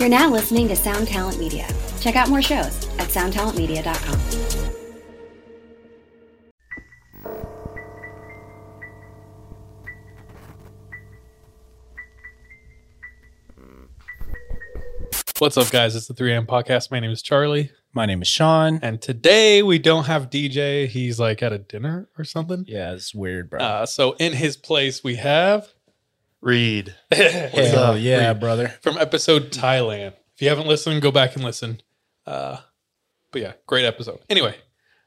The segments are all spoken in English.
You're now listening to Sound Talent Media. Check out more shows at soundtalentmedia.com. What's up, guys? It's the 3am podcast. My name is Charlie, My name is Sean. and today we don't have Deejay. He's like at a dinner or something. Yeah, it's weird, bro. Uh, so in his place, we have Reid. What's Hell up, yeah, Reid? brother. from episode Thailand. If you haven't listened, go back and listen. Uh, but yeah, great episode. Anyway,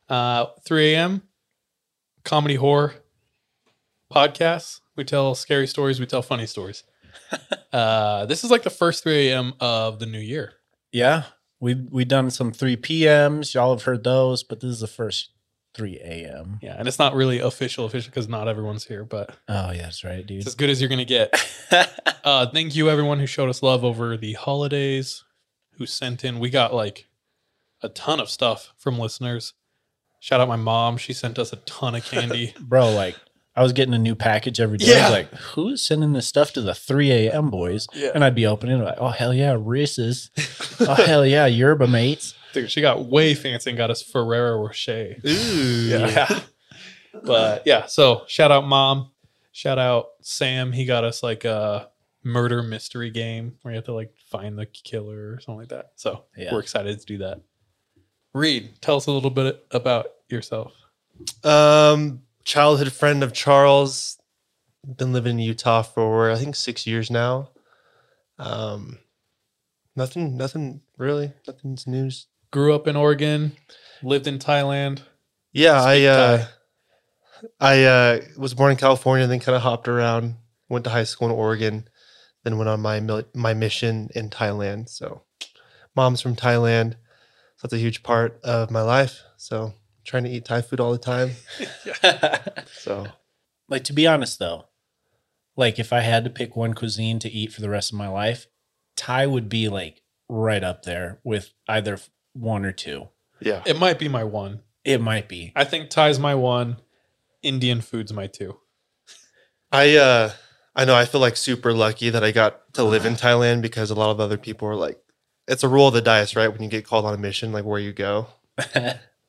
uh, 3 a.m. comedy horror podcast. We tell scary stories. We tell funny stories. uh, this is like the first 3 a.m. of the new year. Yeah, we we done some three PMs. Y'all have heard those, but this is the first three AM. Yeah, and it's not really official, official because not everyone's here, but Oh yeah, that's right, it's dude. as good as you're gonna get. Uh, thank you everyone who showed us love over the holidays, who sent in. We got like a ton of stuff from listeners. Shout out my mom; she sent us a ton of candy. bro, like I was getting a new package every day. I Yeah. was like, who's sending this stuff to the 3 a.m. boys? Yeah. And I'd be opening it like, oh hell yeah, Reese's. oh hell yeah, Yerba mates. Dude, she got way fancy and got us Ferrero Rocher. Ooh. Yeah. but yeah, so shout out mom. Shout out Sam. He got us like a murder mystery game where you have to like find the killer or something like that. So Yeah. we're excited to do that. Reid, tell us a little bit about yourself. Um, childhood friend of Charles. Been living in Utah for I think six years now. Um, nothing, nothing really, nothing's news. Grew up in Oregon, lived in Thailand. Yeah, I uh, I uh, was born in California, then kind of hopped around. Went to high school in Oregon, then went on my mil- my mission in Thailand. So, mom's from Thailand, so that's a huge part of my life. So, trying to eat Thai food all the time. So, like to be honest though, like if I had to pick one cuisine to eat for the rest of my life, Thai would be like right up there with either one or two. yeah, It might be my one. It might be. I think Thai's my one. Indian food's my two. I uh I know I feel like super lucky that I got to live in Thailand because a lot of other people are like it's a rule of the dice, right? When you get called on a mission, like where you go.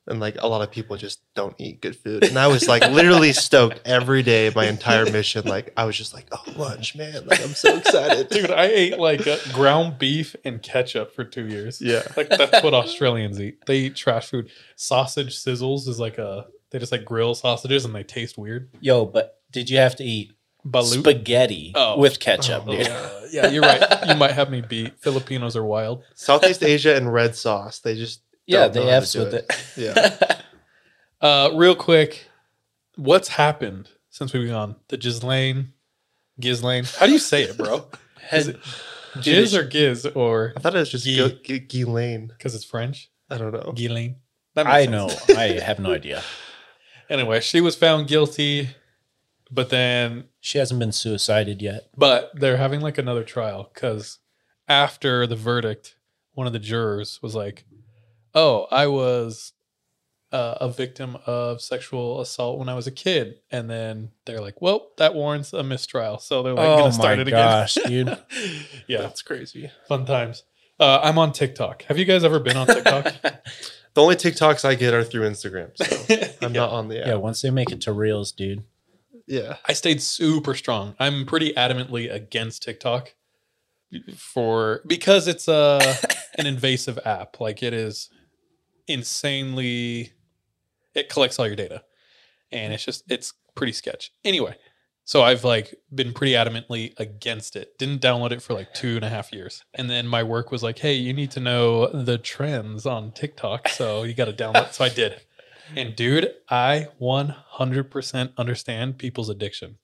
And like a lot of people just don't eat good food. And I was like literally stoked every day my entire mission. Like I was just like, oh lunch, man. Like I'm so excited. Dude, I ate like uh, ground beef and ketchup for two years. Yeah. Like that's what Australians eat. They eat trash food. Sausage sizzles is like a they just like grill sausages and they taste weird. Yo, but did you have to eat Balut. spaghetti Oh. with ketchup, Oh, dude? Uh, yeah, you're right. You might have me beat. Filipinos are wild. Southeast Asia and red sauce. They just Yeah, know to with it. Yeah. Uh, real quick, what's happened since we've been on the Ghislaine, Ghislaine? How do you say it, bro? Is it Giz or Giz or I thought it was just Guy. Gil- Gil- Ghislaine. because it's French? I don't know. Ghislaine. I sense. know. I have no idea. Anyway, she was found guilty, but then She hasn't been suicided yet. But they're having like another trial because after the verdict, one of the jurors was like, "Oh, I was uh, a victim of sexual assault when I was a kid," and then they're like, "Well, that warrants a mistrial." So they're like, oh "Gonna start my it gosh, again." dude. yeah, That's crazy. fun times. Uh, I'm on TikTok. Have you guys ever been on TikTok? The only TikToks I get are through Instagram. So I'm Yeah. not on the app. Yeah, once they make it to reels, dude. yeah. I stayed super strong. I'm pretty adamantly against TikTok for because it's a an invasive app. Like it is insanely it collects all your data. And it's just it's pretty sketch. Anyway, so I've like been pretty adamantly against it. Didn't download it for like two and a half years. And then my work was like, hey, you need to know the trends on TikTok. So you got to download. so I did. And dude, I 100% understand people's addiction.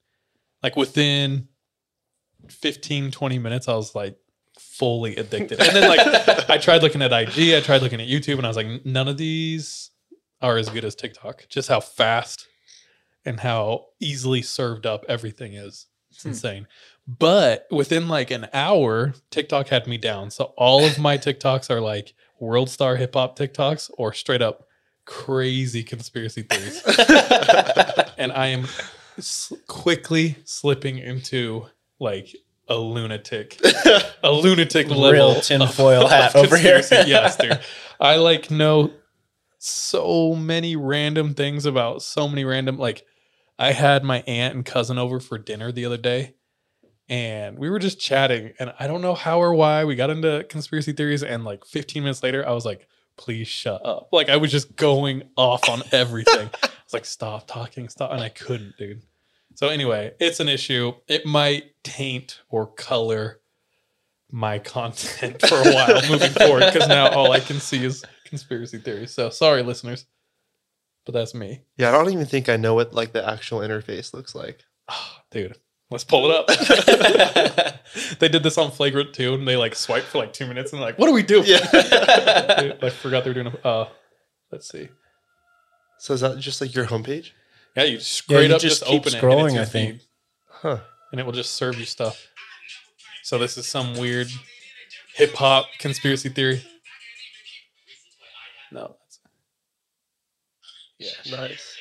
Like within 15, 20 minutes, I was like fully addicted. And then like I tried looking at IG, I tried looking at YouTube, and I was like, none of these are as good as TikTok. Just how fast and how easily served up everything is. It's hmm. insane. But within like an hour, TikTok had me down. So all of my TikToks are like world star hip hop TikToks or straight up crazy conspiracy theories. and I am s- quickly slipping into like a lunatic, a lunatic level Real tinfoil hat over here. yes, dude. I like know so many random things about so many random like I had my aunt and cousin over for dinner the other day and we were just chatting and I don't know how or why we got into conspiracy theories and like 15 minutes later I was like please shut up. Like I was just going off on everything. I was like stop talking, stop and I couldn't, dude. So anyway, it's an issue. It might taint or color my content for a while moving forward because now all I can see is conspiracy theories. So sorry, listeners, but that's me, Yeah, I don't even think I know what like the actual interface looks like. Oh, dude. Let's pull it up. they did this on Flagrant too, and they like swipe for like two minutes, and they're like, "What do we do?" Yeah. I forgot they were doing. A, uh, let's see. so is that just like your homepage? Yeah, you straight you up just just, keep open it. scrolling, and I it's your think. feed, Huh. and it will just serve you stuff. So this is some weird hip hop conspiracy theory. No, that's yeah. Nice.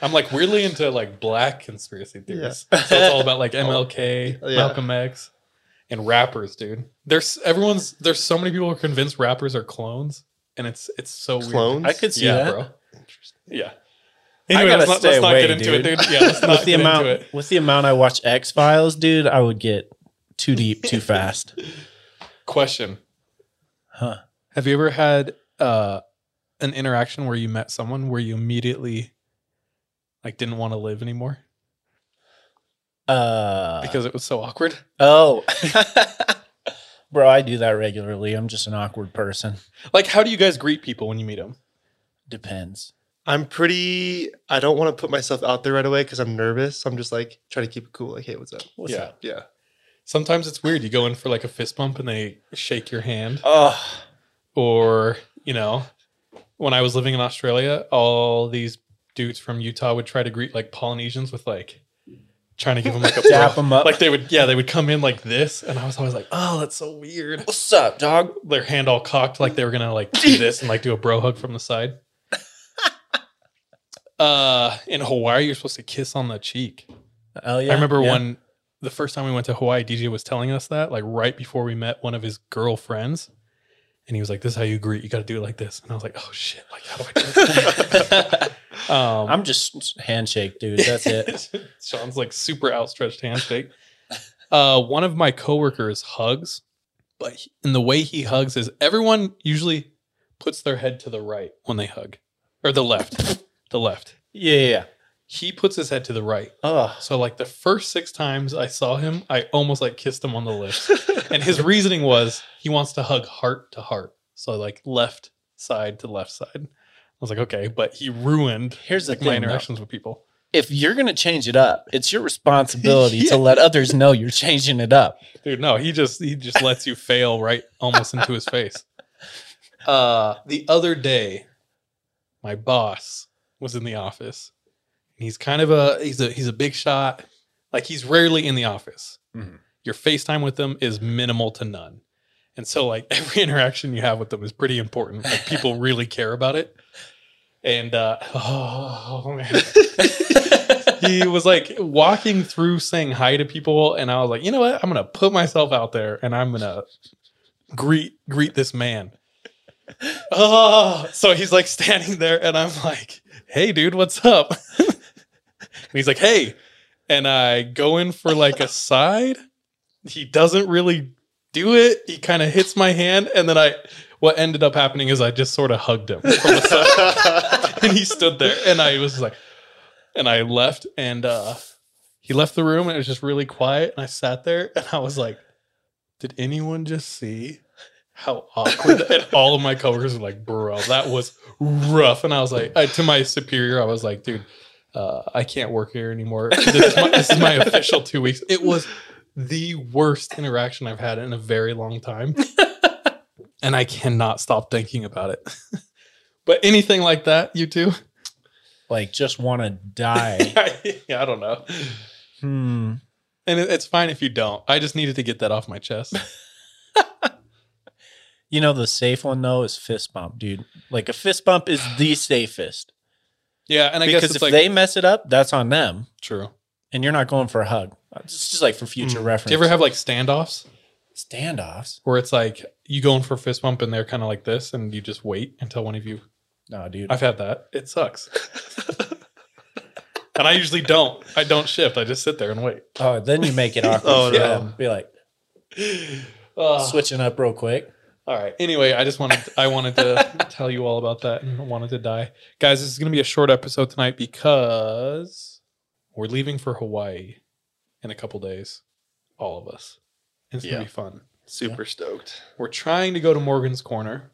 I'm like weirdly into like black conspiracy theories. Yeah. so it's all about like oh, MLK, Yeah. Malcolm X, and rappers, dude. There's everyone's there's so many people who are convinced rappers are clones, and it's it's so Clones? weird. I could see yeah, that. bro. Yeah. I Anyway, gotta let's not, stay let's not away, get into dude. it, dude. Yeah, let's not with the get amount into it. with the amount I watch X Files, dude, I would get too deep too fast. Question: Huh. Have you ever had uh, an interaction where you met someone where you immediately like didn't want to live anymore Uh because it was so awkward? Oh. Bro, I do that regularly. I'm just an awkward person. Like, how do you guys greet people when you meet them? Depends. I'm pretty. I don't want to put myself out there right away because I'm nervous. I'm just like trying to keep it cool. Like, hey, what's up? What's yeah. up? Yeah. Sometimes it's weird. You go in for like a fist bump and they shake your hand. Oh, Or, you know, when I was living in Australia, all these dudes from Utah would try to greet like Polynesians with like trying to give them like a Dap bro- up. Like they would, yeah, they would come in like this. And I was always like, oh, that's so weird. what's up, dog? Their hand all cocked like they were going to like do this and like do a bro hug from the side. Uh, in Hawaii, you're supposed to kiss on the cheek. Oh yeah. I remember yeah. when the first time we went to Hawaii, Deejay was telling us that, like right before we met one of his girlfriends. And he was like, This is how you greet. You got to do it like this. And I was like, Oh shit. Like, how do I do this? um, I'm just handshake, dude. That's it. Sean's like super outstretched handshake. Uh, one of my coworkers hugs, but he- and the way he hugs is everyone usually puts their head to the right when they hug, or the left, the left. yeah, yeah, yeah. He puts his head to the right. Oh, So like the first six times I saw him, I almost like kissed him on the lips. and his reasoning was he wants to hug heart to heart. So like left side to left side. I was like, okay, but he ruined here's the like my thing. though. interactions with people. If you're gonna change it up, it's your responsibility Yeah. to let others know you're changing it up. Dude, no, he just he just lets you fail right almost into his face. Uh the other day, my boss was in the office. And he's kind of a he's a he's a big shot. Like he's rarely in the office. Mhm. Your FaceTime with them is minimal to none. And so like every interaction you have with them is pretty important. Like people really care about it. And uh oh man. he was like walking through saying hi to people and i was like you know what i'm gonna put myself out there and i'm gonna greet greet this man oh so he's like standing there and i'm like hey dude what's up and he's like hey and i go in for like a side he doesn't really do it he kind of hits my hand and then i what ended up happening is i just sort of hugged him and he stood there and i was like and I left and uh he left the room and it was just really quiet and I sat there and I was like did anyone just see how awkward? And all of my coworkers were like bro that was rough. And I was like I, to my superior I was like dude uh, I can't work here anymore. This is, my, this is my official two weeks. It was the worst interaction I've had in a very long time and I cannot stop thinking about it but anything like that you two Like, just want to die. yeah, I don't know. hmm. And it, it's fine if you don't. I just needed to get that off my chest. You know, the safe one though is fist bump, dude. Like a fist bump is the safest Yeah, and I guess because it's if like they mess it up, that's on them. true. and you're not going for a hug. It's just like for future Mm. reference. Do you ever have like standoffs standoffs? where it's like you going for a fist bump and they're kind of like this and you just wait until one of you No, dude. I've had that. It sucks. and I usually don't. I don't shift. I just sit there and wait. oh, then you make it awkward. Oh, for no. them. Be like Uh, switching up real quick. all right. Anyway, I just wanted I wanted to tell you all about that and wanted to die. Guys, this is going to be a short episode tonight because we're leaving for Hawaii in a couple days. All of us. It's gonna be fun. Super stoked. We're trying to go to Morgan's Corner,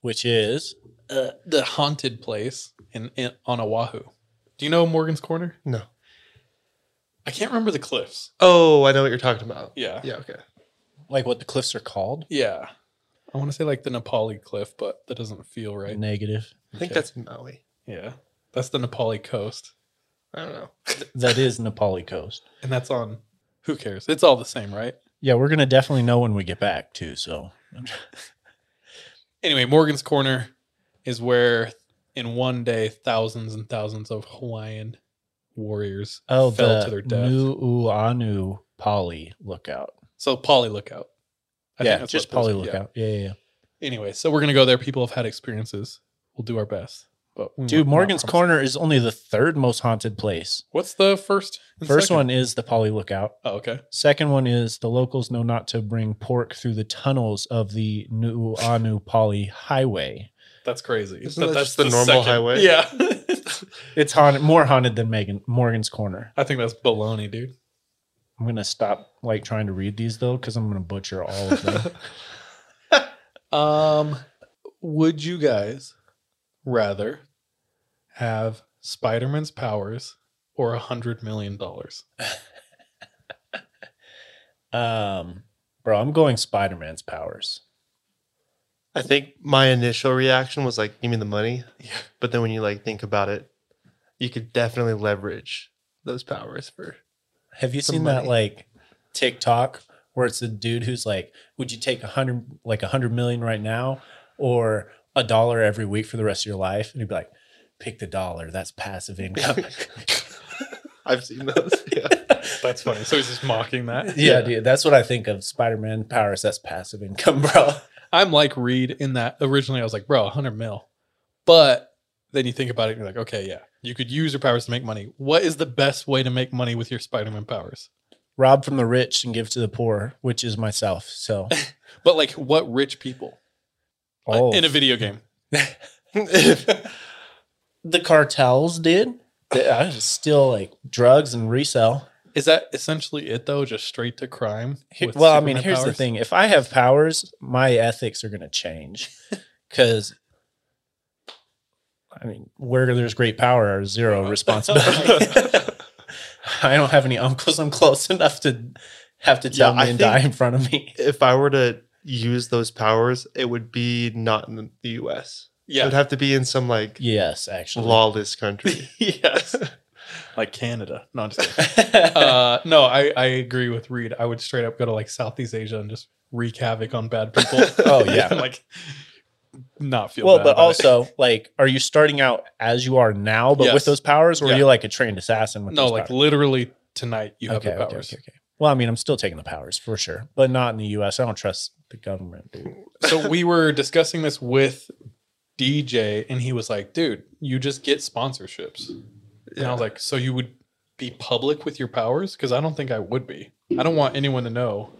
Which is uh, the haunted place in, in on Oahu. Do you know Morgan's Corner? No. I can't remember the cliffs. Oh, I know what you're talking about. Yeah. Yeah. Okay. like what the cliffs are called. Yeah. I want to say like the Na Pali cliff, but that doesn't feel right. Negative. I think Okay. that's Maui. Yeah. That's the Na Pali coast. I don't know. That is Na Pali coast. And that's on who cares? It's all the same, right? Yeah, we're gonna definitely know when we get back too. So Anyway, Morgan's Corner is where in one day thousands and thousands of Hawaiian warriors oh, fell the to their death. Nuuanu Pali lookout. so Pali Lookout. I yeah, just those- Pali yeah. lookout. Yeah, yeah, yeah. Anyway, so we're gonna go there. People have had experiences. We'll do our best. But we Dude, Morgan's. Corner is only the third most haunted place. What's the first? and First second? one is the Pali lookout. Oh, okay. Second one is the locals know not to bring pork through the tunnels of the Nuuanu Pali Highway. That's crazy. Isn't that just the normal highway? Yeah. It's haunted, more haunted than Megan Morgan's Corner. I think that's baloney, dude. I'm gonna stop like trying to read these though, because I'm gonna butcher all of them. Um, would you guys rather have Spider Man's powers or a hundred million dollars? um, bro, I'm going Spider Man's powers. I think my initial reaction was like, "Give me the money," Yeah. but then when you like think about it, you could definitely leverage those powers for. Have you Some seen that like TikTok where it's a dude who's like, "Would you take a hundred, like a hundred million right now, or a dollar every week for the rest of your life?" And he'd be like, "Pick the dollar. That's passive income." I've seen those. Yeah. That's funny. So he's just mocking that. yeah, dude, that's what I think of Spider-Man powers. That's passive income, bro. I'm like Reid in that originally I was like, bro, hundred mil. But then you think about it and you're like, okay, yeah, you could use your powers to make money. What is the best way to make money with your Spider Man powers? Rob from the rich and give to the poor, which is myself. So, But like, what rich people Like, oh, in a video game? The cartels did. I just steal like drugs and resell. Is that essentially it though? Just straight to crime? Well, I mean, Superman here's the thing: if I have powers, my ethics are going to change because. I mean, where there's great power, there's zero responsibility. I don't have any uncles. I'm close enough to have to tell Yeah, me and die in front of me. if I were to use those powers, it would be not in the U.S. It Yeah. would have to be in some like Yes, actually. lawless country. yes. like Canada. No, I'm just uh, no, I, I agree with Reid. I would straight up go to like Southeast Asia and just wreak havoc on bad people. Oh, yeah. Like not feel well, bad but about it. also, like, are you starting out as you are now, but Yes. with those powers, or Yeah. are you like a trained assassin with no, those like powers? literally tonight you have okay, the okay, powers. okay, okay. Well, I mean, I'm still taking the powers for sure, but not in the U.S. I don't trust the government, dude. so we were discussing this with Deejay, and he was like, "Dude, you just get sponsorships." And I was like, "So you would be public with your powers?" Because I don't think I would be. I don't want anyone to know.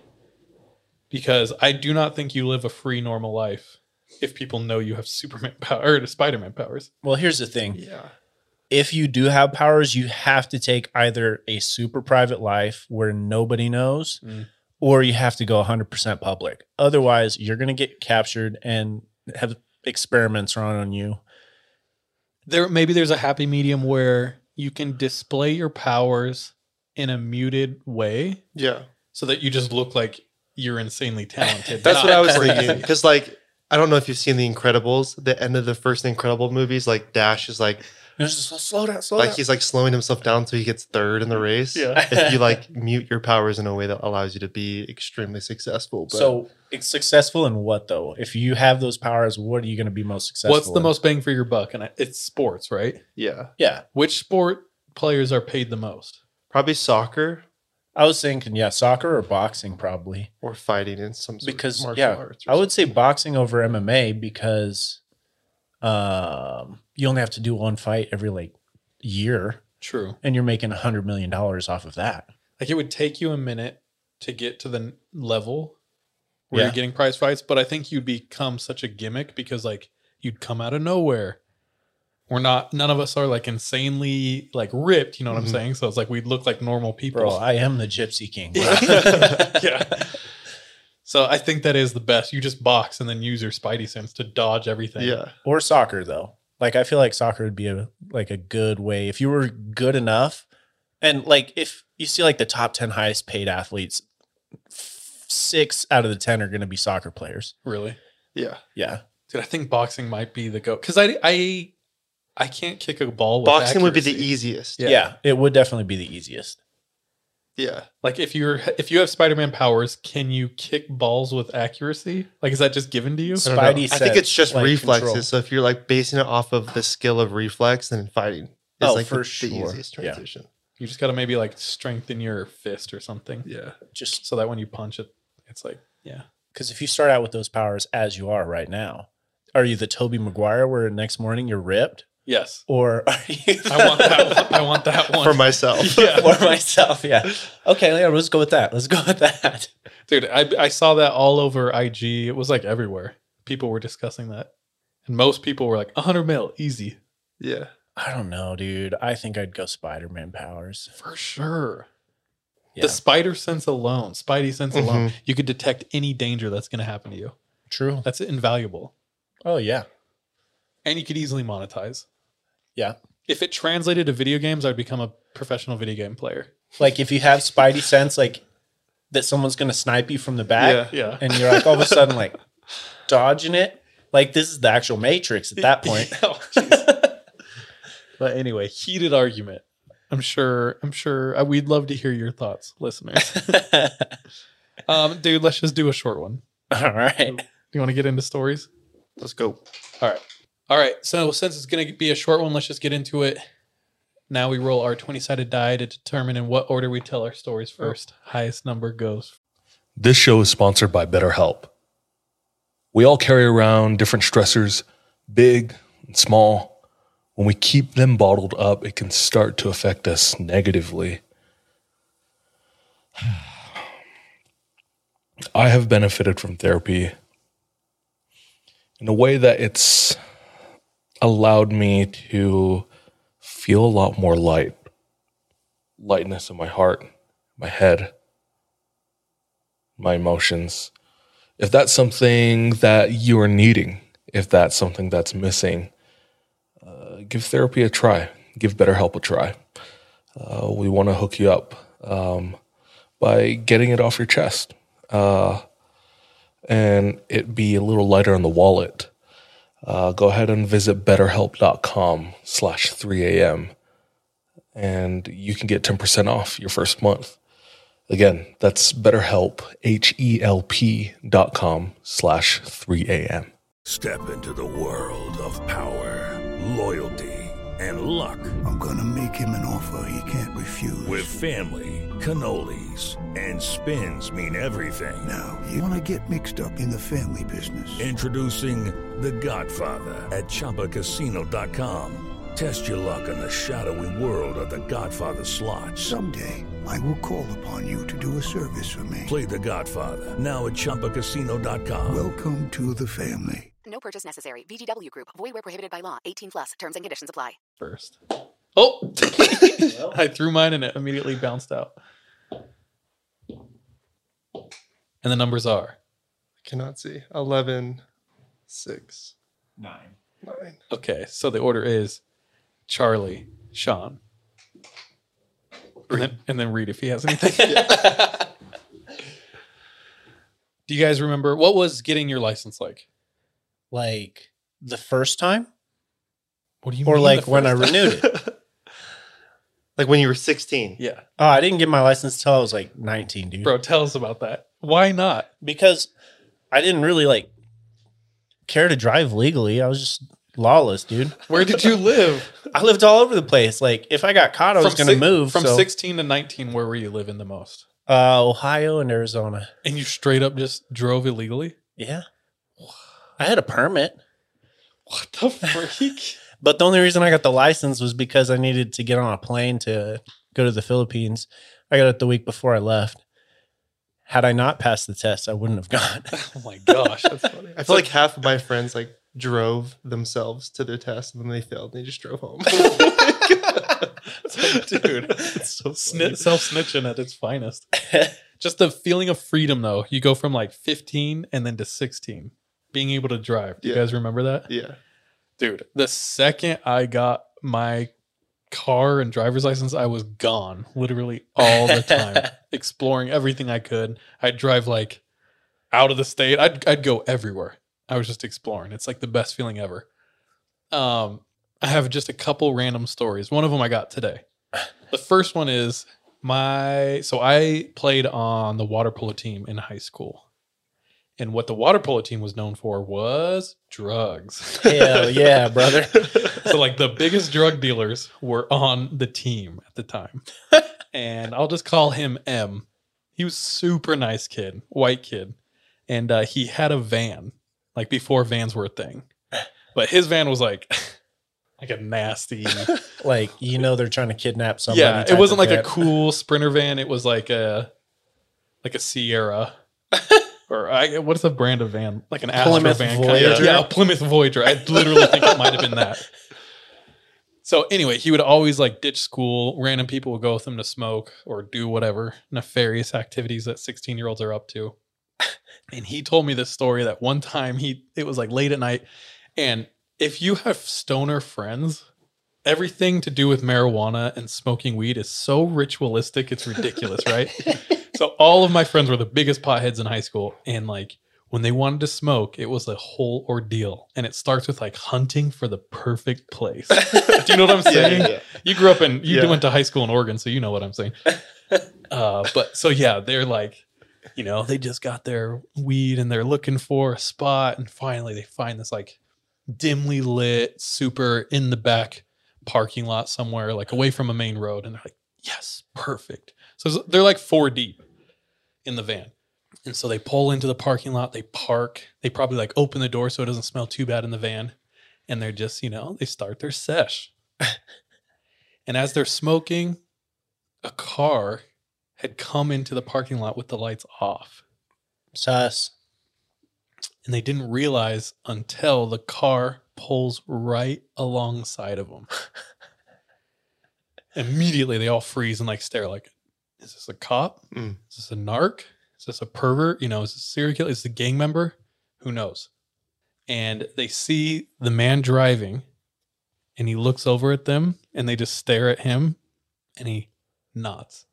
Because I do not think you live a free, normal life if people know you have Superman power or Spider-Man powers. Well, here's the thing: yeah. if you do have powers, you have to take either a super private life where nobody knows, Mm. or you have to go 100% public. Otherwise, you're going to get captured and have experiments run on you. There, maybe there's a happy medium where you can display your powers in a muted way, Yeah. so that you just look like you're insanely talented. That's what I was crazy. thinking. Because like I don't know if you've seen The Incredibles. The end of the first Incredible movies, like Dash is like Just slow down, slow like he's like slowing himself down so he gets third in the race. Yeah. If you like mute your powers in a way that allows you to be extremely successful. But So it's successful in what though? If you have those powers, what are you going to be most successful? What's the in? most bang for your buck? And it's sports, right? yeah. Yeah, Which sport players are paid the most? Probably soccer I was thinking, yeah, soccer or boxing probably. or fighting in some sort because of martial yeah, arts. I would say boxing over MMA because um, you only have to do one fight every like year, True. and you're making a hundred million dollars off of that. Like it would take you a minute to get to the level where Yeah. you're getting prize fights, but I think you'd become such a gimmick because like you'd come out of nowhere. We're not none of us are like insanely like ripped, you know what Mhm. I'm saying? So it's like we'd look like normal people. Bro, I am the Gypsy King. yeah. So I think that is the best. You just box and then use your spidey sense to dodge everything. yeah, or soccer though. Like I feel like soccer would be a like a good way if you were good enough, and like if you see like the top ten highest paid athletes, six out of the ten are going to be soccer players. Really. yeah. Yeah, Dude, I think boxing might be the go because I I I can't kick a ball. With Boxing would be the easiest. Yeah. yeah, it would definitely be the easiest. Yeah. Like if you're if you have Spider-Man powers, can you kick balls with accuracy? Like is that just given to you? I don't I think it's just like, reflexes. control. So if you're like basing it off of the skill of reflex, then fighting is Oh, like for the, sure. the easiest Yeah. transition. You just got to maybe like strengthen your fist or something, Yeah. Just so that when you punch it, it's like yeah. because if you start out with those powers as you are right now, are you the Tobey Maguire where next morning you're ripped, Yes, or are you? I want that. One. I want that one For myself. Yeah. for myself. Yeah. Okay. Yeah. Let's go with that. Let's go with that. dude. I I saw that all over IG. It was like everywhere. People were discussing that, and most people were like, "100 mil, easy yeah. I don't know, dude. I think I'd go Spider Man powers. for sure." Yeah. The spider sense alone, Spidey sense alone, Mhm. you could detect any danger that's going to happen to you. True. That's invaluable, Oh yeah. and you could easily monetize. Yeah. If it translated to video games, I'd become a professional video game player. Like if you have Spidey sense, like that someone's gonna snipe you from the back, Yeah. and you're like all of a sudden like dodging it. Like this is the actual Matrix at that point. Oh, but anyway, heated argument. I'm sure. I'm sure. uh, We'd love to hear your thoughts, listeners. um, dude, let's just do a short one. all right. Do you want to get into stories? Let's go. All right. All right. So since it's going to be a short one, let's just get into it. Now we roll our 20 sided die to determine in what order we tell our stories first. Highest number goes. This show is sponsored by BetterHelp. We all carry around different stressors, big and small. When we keep them bottled up, it can start to affect us negatively. I have benefited from therapy in a way that it's allowed me to feel a lot more light, lightness in my heart, my head my emotions. If that's something that you are needing, if that's something that's missing, uh, give therapy a try. Give BetterHelp a try. Uh, we want to hook you up um, by getting it off your chest uh, and it be a little lighter on the wallet. Uh, go ahead and visit betterhelp.com slash 3am and you can get 10% off your first month. Again, that's BetterHelp, H-E-L-P dot com slash 3am. Step into the world of power, loyalty, and luck. I'm gonna make him an offer he can't refuse. With family, cannolis, and spins mean everything. now, you wanna get mixed up in the family business. Introducing The Godfather at ChumbaCasino.com. Test your luck in the shadowy world of The Godfather slot. Someday, I will call upon you to do a service for me. Play The Godfather now at ChumbaCasino.com. Welcome to the family. No purchase necessary. VGW Group. Void where prohibited by law. 18 plus. Terms and conditions apply. first. Oh, I threw mine and it immediately bounced out. And the numbers are I Cannot see. 11, 6, Nine. 9. okay. So the order is Charlie, Sean, and then, and then Reid if he has anything. Do you guys remember what was getting your license like? Like the first time, What do you or mean like the when I first renewed it. like when you were 16. Yeah, Oh, I didn't get my license till I was like 19, dude. bro, tell us about that. Why not? Because I didn't really like care to drive legally. I was just lawless, dude. Where did you live? I lived all over the place. Like if I got caught, I was going to si- move. from so- 16 to 19. Where were you living the most? uh, Ohio and Arizona. And you straight up just drove illegally? Yeah, I had a permit, What the freak? but the only reason I got the license was because I needed to get on a plane to go to the Philippines. I got it the week before I left. Had I not passed the test, I wouldn't have gone. oh my gosh, that's funny. I feel like half of my friends like drove themselves to their test and then they failed and they just drove home. dude, it's so snit, self snitching at its finest. Just the feeling of freedom, though. You go from like 15 and then to 16, being able to drive. Do you guys remember that? yeah. Dude, the second I got my car and driver's license, I was gone literally all the time, exploring everything I could. I'd drive like out of the state. I'd I'd go everywhere. I was just exploring. It's like the best feeling ever. Um, I have just a couple random stories. One of them I got today. The first one is my so I played on the water polo team in high school. And what the water polo team was known for was drugs. Hell yeah, brother. so like the biggest drug dealers were on the team at the time. and I'll just call him M. He was super nice kid, white kid. And uh, he had a van, like before vans were a thing. But his van was like like a nasty Like you know, they're trying to kidnap somebody. Yeah, it wasn't like a cool sprinter van. It was like a like a Sierra. Or I, what's the brand of van? Like an Astro Plymouth van. kinda. Yeah, a Plymouth Voyager. I literally think it might have been that. So anyway, he would always like ditch school. Random people would go with him to smoke or do whatever nefarious activities that 16 year olds are up to. And he told me this story that one time he it was like late at night. And if you have stoner friends, everything to do with marijuana and smoking weed is so ritualistic, it's ridiculous, right? so all of my friends were the biggest potheads in high school. And like when they wanted to smoke, it was a whole ordeal. And it starts with like hunting for the perfect place. do you know what I'm saying? yeah. You grew up in you Yeah. went to high school in Oregon, so you know what I'm saying. Uh, but so yeah, they're like, you know, they just got their weed and they're looking for a spot, and finally they find this like dimly lit, super in the back parking lot somewhere, like away from a main road, and they're like, yes, perfect. So they're like four deep in the van. And so they pull into the parking lot, they park, they probably like open the door so it doesn't smell too bad in the van. And they're just, you know, they start their sesh. and as they're smoking, a car had come into the parking lot with the lights off. sus. And they didn't realize until the car pulls right alongside of them. Immediately, they all freeze and like stare, like, is this a cop? Mm. Is this a narc? Is this a pervert? You know, is this a serial killer? Is this a gang member? Who knows? And they see the man driving and he looks over at them and they just stare at him and he nods.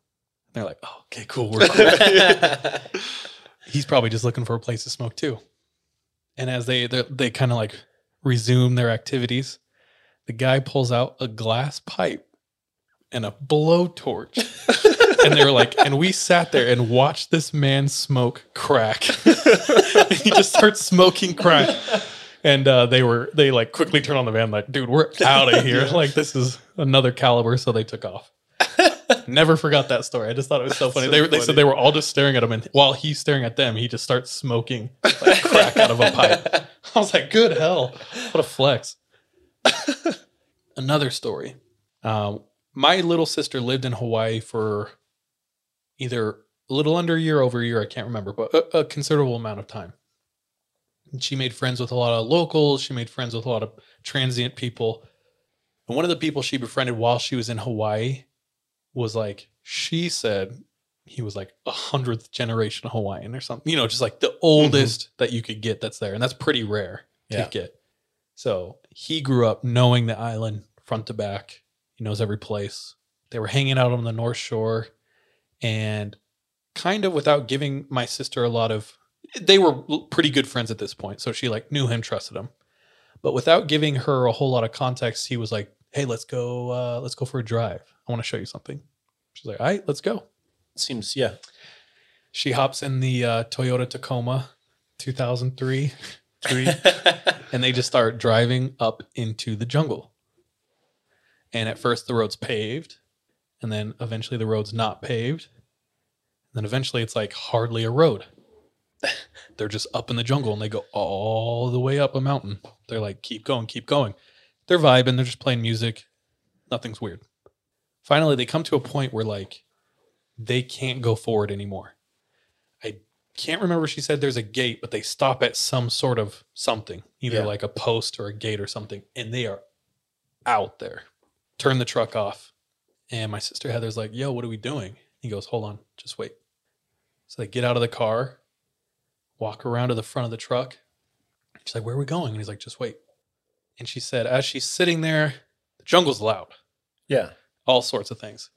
They're like, oh, okay, cool. We're cool. He's probably just looking for a place to smoke too. And as they they, they kind of like resume their activities, the guy pulls out a glass pipe and a blowtorch. and they were like, and we sat there and watched this man smoke crack. He just starts smoking crack. And uh, they were they like quickly turn on the van, like, dude, we're out of here. Like this is another caliber. So they took off. Never forgot that story. I just thought it was so funny. so they, were- they said they were all just staring at him, and while he's staring at them, he just starts smoking like, crack out of a pipe. I was like, "Good hell, what a flex!" Another story. Um, my little sister lived in Hawaii for either a little under a year, over a year. I can't remember, but a, a considerable amount of time. And she made friends with a lot of locals. She made friends with a lot of transient people. And one of the people she befriended while she was in Hawaii was like, she said he was like a hundredth generation Hawaiian or something, you know, just like the oldest that you could get that's there. And that's pretty rare to Yeah. get. So he grew up knowing the island front to back. He knows every place. They were hanging out on the North Shore and kind of without giving my sister a lot of they were pretty good friends at this point. So she like knew him, trusted him. But without giving her a whole lot of context, he was like, Hey, let's go, uh, let's go for a drive. I want to show you something. She's like, All right, let's go. Seems yeah. She hops in the uh, Toyota Tacoma 2003. tree. and they just start driving up into the jungle. And at first, the road's paved, and then eventually, the road's not paved. And then eventually, it's like hardly a road. They're just up in the jungle and they go all the way up a mountain. They're like, keep going, keep going. They're vibing, they're just playing music. Nothing's weird. Finally, they come to a point where like they can't go forward anymore. I can't remember she said there's a gate, but they stop at some sort of something, either Yeah. like a post or a gate or something, and they are out there. Turn the truck off. And my sister Heather's like, yo, what are we doing? He goes, hold on, just wait. So they get out of the car, walk around to the front of the truck. She's like, where are we going? And he's like, just wait. And she said, as she's sitting there, the jungle's loud, Yeah. All sorts of things.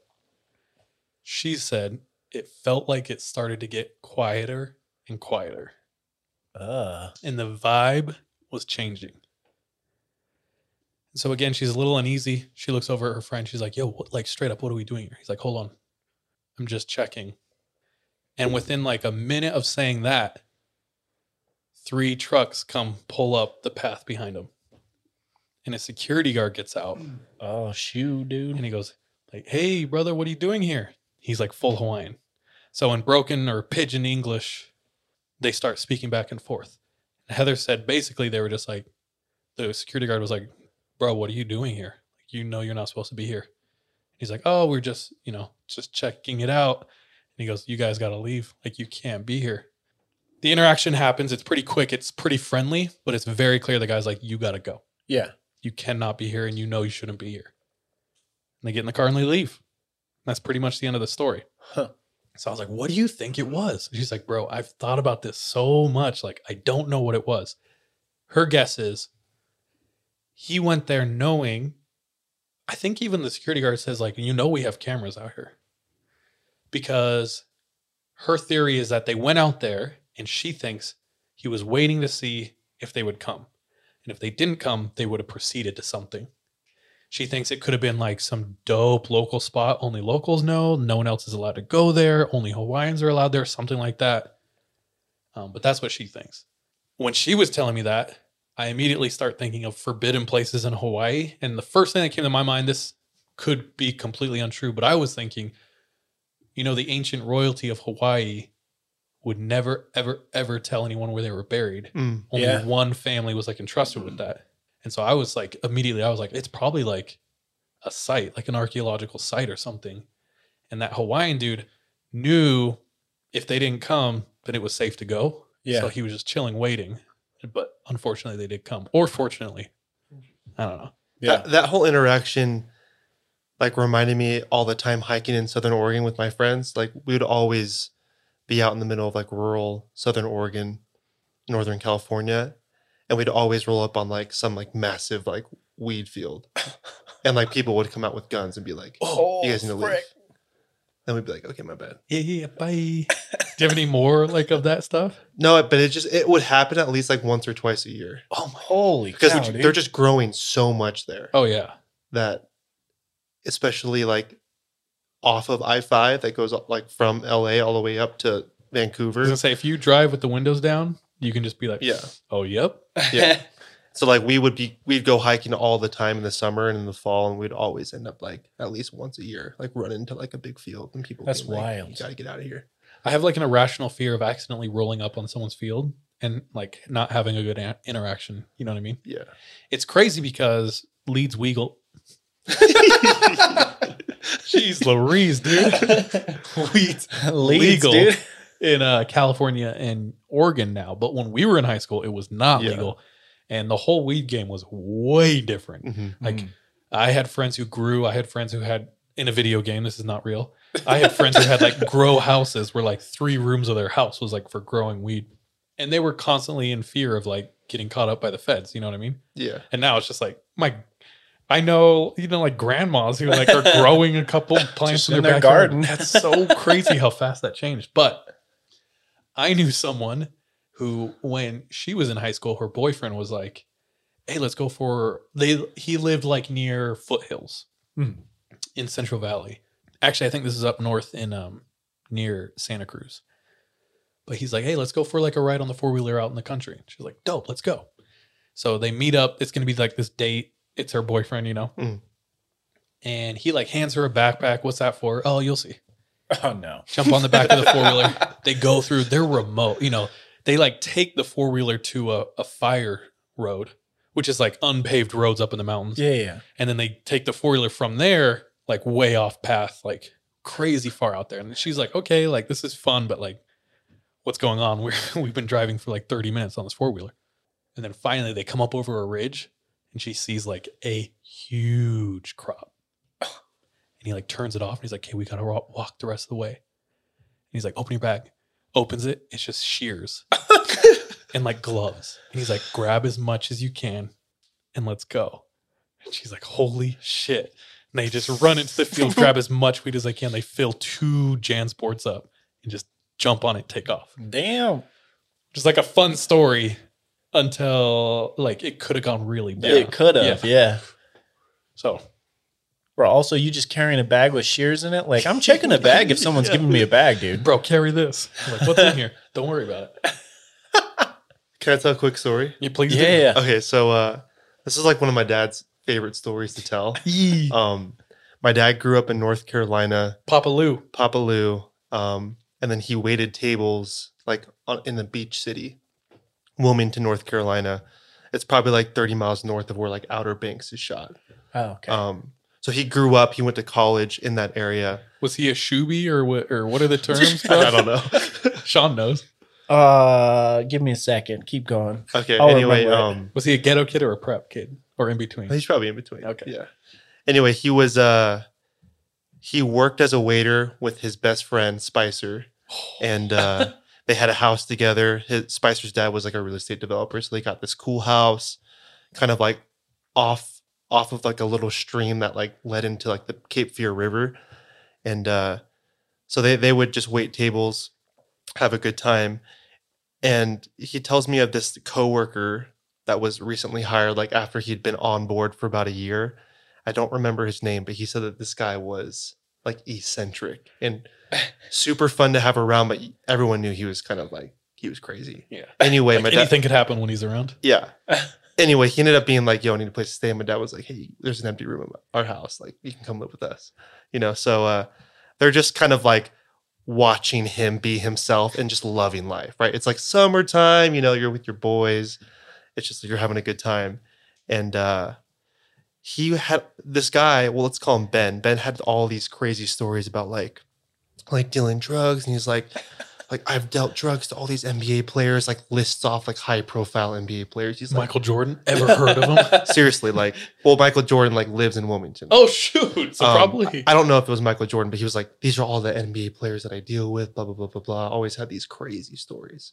She said it felt like it started to get quieter and quieter, Uh. and the vibe was changing. So again, she's a little uneasy. She looks over at her friend. She's like, "Yo, what, like straight up, what are we doing here?" He's like, "Hold on, I'm just checking." And within like a minute of saying that, three trucks come pull up the path behind him, and a security guard gets out, mm. Oh, shoot, dude. and he goes, "Like, hey, brother, what are you doing here?" He's like full Hawaiian. So in broken or pidgin English, they start speaking back and forth. And Heather said basically they were just like, the security guard was like, "Bro, what are you doing here? Like, you know you're not supposed to be here." He's like, "Oh, we're just, you know, just checking it out." And he goes, "You guys got to leave. Like, you can't be here." The interaction happens. It's pretty quick. It's pretty friendly, but it's very clear the guy's like, "You got to go." Yeah. You cannot be here and you know you shouldn't be here. And they get in the car and they leave. That's pretty much the end of the story. Huh. So I was like, what do you think it was? She's like, bro, I've thought about this so much. Like, I don't know what it was. Her guess is he went there knowing, I think even the security guard says, like, you know, we have cameras out here. Because her theory is that they went out there and she thinks he was waiting to see if they would come. And if they didn't come, they would have proceeded to something. She thinks it could have been like some dope local spot only locals know. No one else is allowed to go there. Only Hawaiians are allowed there, something like that. Um, but that's what she thinks. When she was telling me that, I immediately start thinking of forbidden places in Hawaii. And the first thing that came to my mind, this could be completely untrue, but I was thinking, you know, the ancient royalty of Hawaii would never, ever, ever tell anyone where they were buried Mm. only Yeah. one family was like entrusted with that. And so I was like, immediately, I was like, it's probably like a site, like an archaeological site or something. And that Hawaiian dude knew if they didn't come, then it was safe to go. Yeah. So he was just chilling, waiting. But unfortunately, they did come. Or fortunately, I don't know. Yeah. That, that whole interaction like reminded me all the time hiking in Southern Oregon with my friends. Like we would always be out in the middle of like rural Southern Oregon, Northern California, and we'd always roll up on like some like massive like weed field. and like people would come out with guns and be like, Oh, you guys need to leave. Then we'd be like, okay, my bad. Yeah, yeah, bye. Do you have any more like of that stuff? No, but it just it would happen at least like once or twice a year. Oh my. Holy Because cow, they're just growing so much there. Oh yeah. that especially like off of I-5 that goes up like from LA all the way up to I was Vancouver. gonna say if you drive with the windows down, you can just be like, Yeah. oh yep. Yeah. So like we would be we'd go hiking all the time in the summer and in the fall and we'd always end up like at least once a year like run into like a big field and people That's being like, wild. You got to get out of here. I have like an irrational fear of accidentally rolling up on someone's field and like not having a good a- interaction. You know what I mean? Yeah. It's crazy because Leeds Weagle. Jeez Louise, dude. Weeds Leeds, legal dude. in uh, California and Oregon now, but when we were in high school, it was not Yeah. legal, and the whole weed game was way different. Mhm. Like Mm. I had friends who grew. I had friends who had in a video game. This is not real. I had friends who had like grow houses where like three rooms of their house was like for growing weed, and they were constantly in fear of like getting caught up by the feds. You know what I mean? Yeah. And now it's just like my. I know, you know, like grandmas who like are growing a couple plants in their, in their garden. That's so crazy how fast that changed. But I knew someone who, when she was in high school, her boyfriend was like, "Hey, let's go for." They he lived like near foothills Hmm. in Central Valley. Actually, I think this is up north in um near Santa Cruz. But he's like, hey, let's go for like a ride on the four wheeler out in the country. She's like, dope, let's go. So they meet up. It's gonna be like this date. It's her boyfriend, you know. Mm. And he like hands her a backpack. What's that for? Oh, you'll see. Oh no. Jump on the back of the four wheeler. They go through. They're remote. You know, they like take the four wheeler to a, a fire road, which is like unpaved roads up in the mountains. Yeah, yeah. And then they take the four wheeler from there, like way off path, like crazy far out there. And she's like, okay, like this is fun, but like, what's going on? We're, we've been driving for like 30 minutes on this four wheeler. And then finally they come up over a ridge and she sees like a huge crop. And he like turns it off and he's like, okay, we got to walk the rest of the way. And he's like, open your bag. Opens it. It's just shears and like gloves. And he's like, grab as much as you can and let's go. And she's like, holy shit. And they just run into the field, grab as much weed as they can. They fill two JanSports up and just jump on it, take off. Damn. Just like a fun story until like it could have gone really bad. It could have, yeah. So Bro, also you just carrying a bag with shears in it? Like I'm checking a bag if someone's giving me a bag, dude. bro, carry this. I'm like, what's in here? Don't worry about it. Can I tell a quick story? You please do. Yeah, yeah. Okay, so uh, this is like one of my dad's favorite stories to tell. Um, my dad grew up in North Carolina, Papa Lou. Papa Lou, um, and then he waited tables like on, in the beach city, Wilmington, North Carolina. It's probably like 30 miles north of where like Outer Banks is shot. Oh, okay. Um, so he grew up. He went to college in that area. Was he a shooby or what or what are the terms? I don't know. Sean knows. Uh give me a second. Keep going. Okay. I'll anyway, remember it. um, Was he a ghetto kid or a prep kid? Or in between? he's probably in between. Okay. Yeah. Anyway, he was uh, he worked as a waiter with his best friend Spicer, and uh, they had a house together. His Spicer's dad was like a real estate developer, so they got this cool house, kind of like off off of like a little stream that like led into like the Cape Fear River, and uh, so they they would just wait tables, have a good time, and he tells me of this coworker that was recently hired, like after he'd been on board for about a year. I don't remember his name, but he said that this guy was like eccentric and super fun to have around, but everyone knew he was kind of like he was crazy. Yeah. Anyway, Like my dad. anything could happen when he's around. Yeah. Anyway, he ended up being like, "Yo, I need a place to stay." And my dad was like, "Hey, there's an empty room in our house. Like, you can come live with us." You know. So uh, they're just kind of like watching him be himself and just loving life. Right. It's like summertime. You know, you're with your boys. It's just like you're having a good time. And uh, he had this guy. Well, let's call him Ben. Ben had all these crazy stories about like like dealing drugs, and he's like like I've dealt drugs to all these NBA players, like lists off like high profile NBA players. He's like, Michael Jordan. Ever heard of him? seriously, like, well, Michael Jordan like lives in Wilmington. oh shoot. So Um, probably I don't know if it was Michael Jordan, but he was like, these are all the NBA players that I deal with, blah, blah, blah, blah, blah. Always had these crazy stories.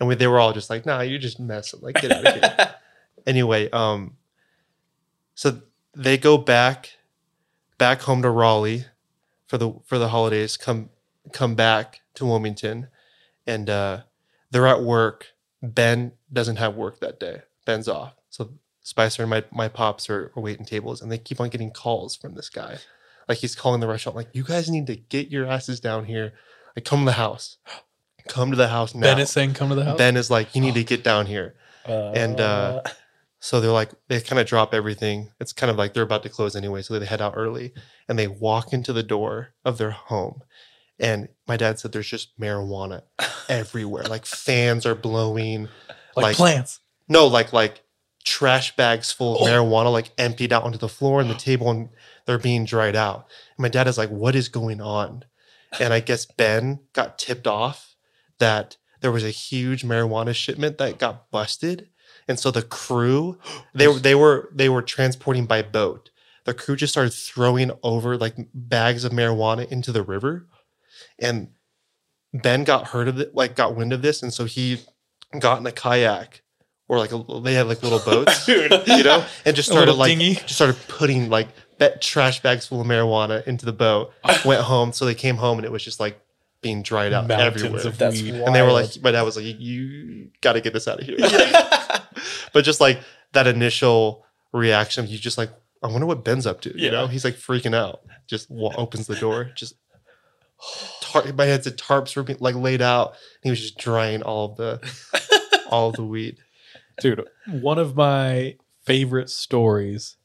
And we, they were all just like, nah, you're just messing. Like, get out of here. anyway, um, so they go back, back home to Raleigh for the for the holidays, come come back to Wilmington, and uh they're at work. Ben doesn't have work that day. Ben's off. So Spicer and my, my pops are, are waiting tables and they keep on getting calls from this guy. Like he's calling the restaurant, like, you guys need to get your asses down here. Like, come to the house. Come to the house now. Ben is saying come to the house. Ben is like, you need to get down here. And, uh, So they're like, they kind of drop everything. It's kind of like they're about to close anyway. So they head out early and they walk into the door of their home. And my dad said there's just marijuana everywhere. Like fans are blowing. like, like- plants. No, like like trash bags full of Oh. marijuana like emptied out onto the floor and the table and they're being dried out. And my dad is like, what is going on? And I guess Ben got tipped off that there was a huge marijuana shipment that got busted. And so the crew, they were they were they were transporting by boat. The crew just started throwing over like bags of marijuana into the river. And Ben got heard of it, like got wind of this, and so he got in a kayak or like a, they had like little boats, you know, and just started like dinghy. just started putting like bet trash bags full of marijuana into the boat. Went home, so they came home and it was just like being dried out Mountains everywhere. of That's weed. and they were like, my dad was like, "You- "You got to get this out of here." but just like that initial reaction, you just like, I wonder what Ben's up to. You know, he's like freaking out. Just wa- opens the door, just tar- my head said tarps were being, like laid out. And he was just drying all of the all of the weed. Dude, one of my favorite stories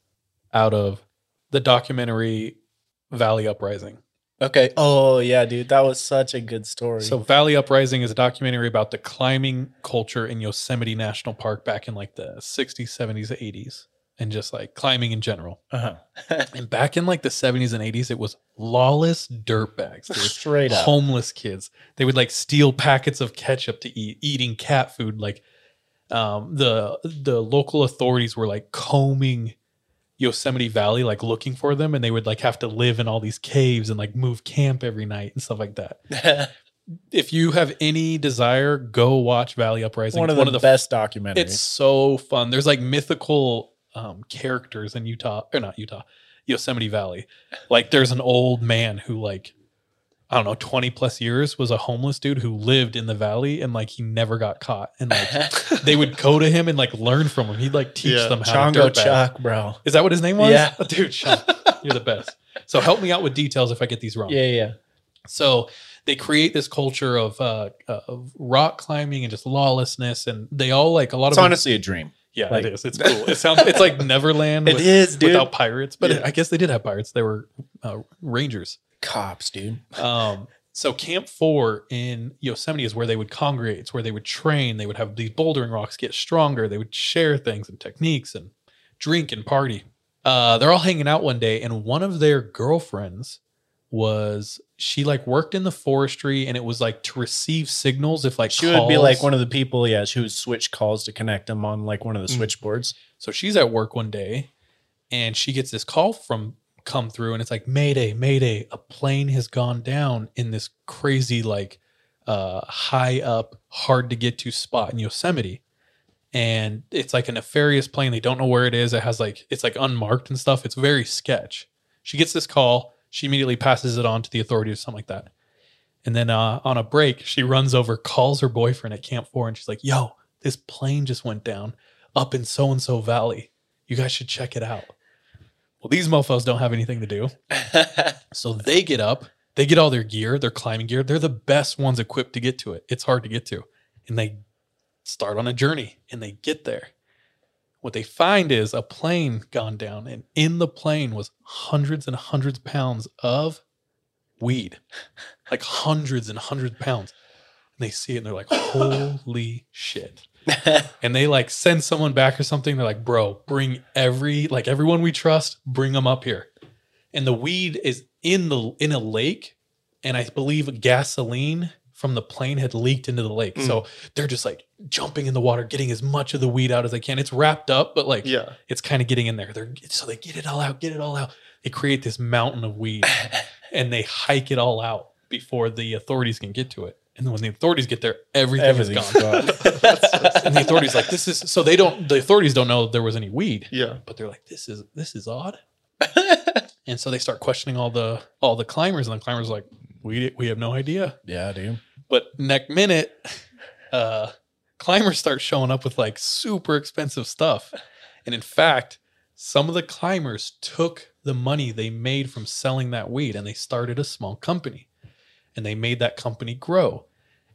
out of the documentary Valley Uprising. Okay. Oh yeah, dude, that was such a good story. So Valley Uprising is a documentary about the climbing culture in Yosemite National Park back in like the 60s, 70s, 80s and just like climbing in general. uh-huh. And back in like the 70s and 80s it was lawless dirtbags. dude. straight up. homeless kids. They would like steal packets of ketchup to eat, eating cat food. Like um, the the local authorities were like combing Yosemite Valley, like looking for them, and they would like have to live in all these caves and like move camp every night and stuff like that. If you have any desire, go watch Valley Uprising. one, It's of the best documentaries. It's so fun. There's like mythical um, characters in Utah or not Utah, Yosemite Valley. Like there's an old man who like I don't know, 20 plus years was a homeless dude who lived in the valley and like he never got caught. And like they would go to him and like learn from him. He'd like teach Yeah. them how to Chongo dirtbag. Chuck, bro. Is that what his name was? Yeah. Dude, Sean, you're the best. So help me out with details if I get these wrong. Yeah, yeah. So they create this culture of uh, uh, of rock climbing and just lawlessness, and they all like a lot It's of honestly a dream. yeah, like- it is. It's cool. It sounds it's like Neverland. It with- is, dude. without pirates, but Yeah. I guess they did have pirates. They were uh, rangers. Cops, dude. Um, so Camp Four in Yosemite is where they would congregate. It's where they would train. They would have these bouldering rocks get stronger. They would share things and techniques and drink and party. Uh, they're all hanging out one day, and one of their girlfriends was she like worked in the forestry, and it was like to receive signals if like She would be like one of the people, yeah, she would switch calls to connect them on like one of the Mm. switchboards. So she's at work one day and she gets this call from come through and it's like Mayday, Mayday, a plane has gone down in this crazy like uh high up, hard to get to spot in Yosemite. And it's like a nefarious plane. They don't know where it is. It has like it's like unmarked and stuff. It's very sketch. She gets this call. She immediately passes it on to the authorities or something like that. And then uh, on a break, she runs over, calls her boyfriend at Camp Four, and she's like, "Yo, this plane just went down up in so and so valley. You guys should check it out." Well, these mofo's don't have anything to do, so they get up. They get all their gear, their climbing gear. They're the best ones equipped to get to it. It's hard to get to, and they start on a journey. And they get there. What they find is a plane gone down, and in the plane was hundreds and hundreds of pounds of weed, like hundreds and hundreds of pounds. And they see it and they're like, holy shit. and they like send someone back or something. They're like, bro, bring every, like everyone we trust, bring them up here. And the weed is in the, in a lake. And I believe gasoline from the plane had leaked into the lake. Mm. So they're just like jumping in the water, getting as much of the weed out as they can. It's wrapped up, but like Yeah. it's kind of getting in there. They're so they get it all out, get it all out. They create this mountain of weed and they hike it all out before the authorities can get to it. And then when the authorities get there, everything Everything's is gone. gone. and the authorities like this is so they don't the authorities don't know that there was any weed. Yeah. But they're like this is this is odd. and so they start questioning all the all the climbers and the climbers are like we we have no idea. yeah, dude. But next minute, uh, climbers start showing up with like super expensive stuff. And in fact, some of the climbers took the money they made from selling that weed and they started a small company. And they made that company grow.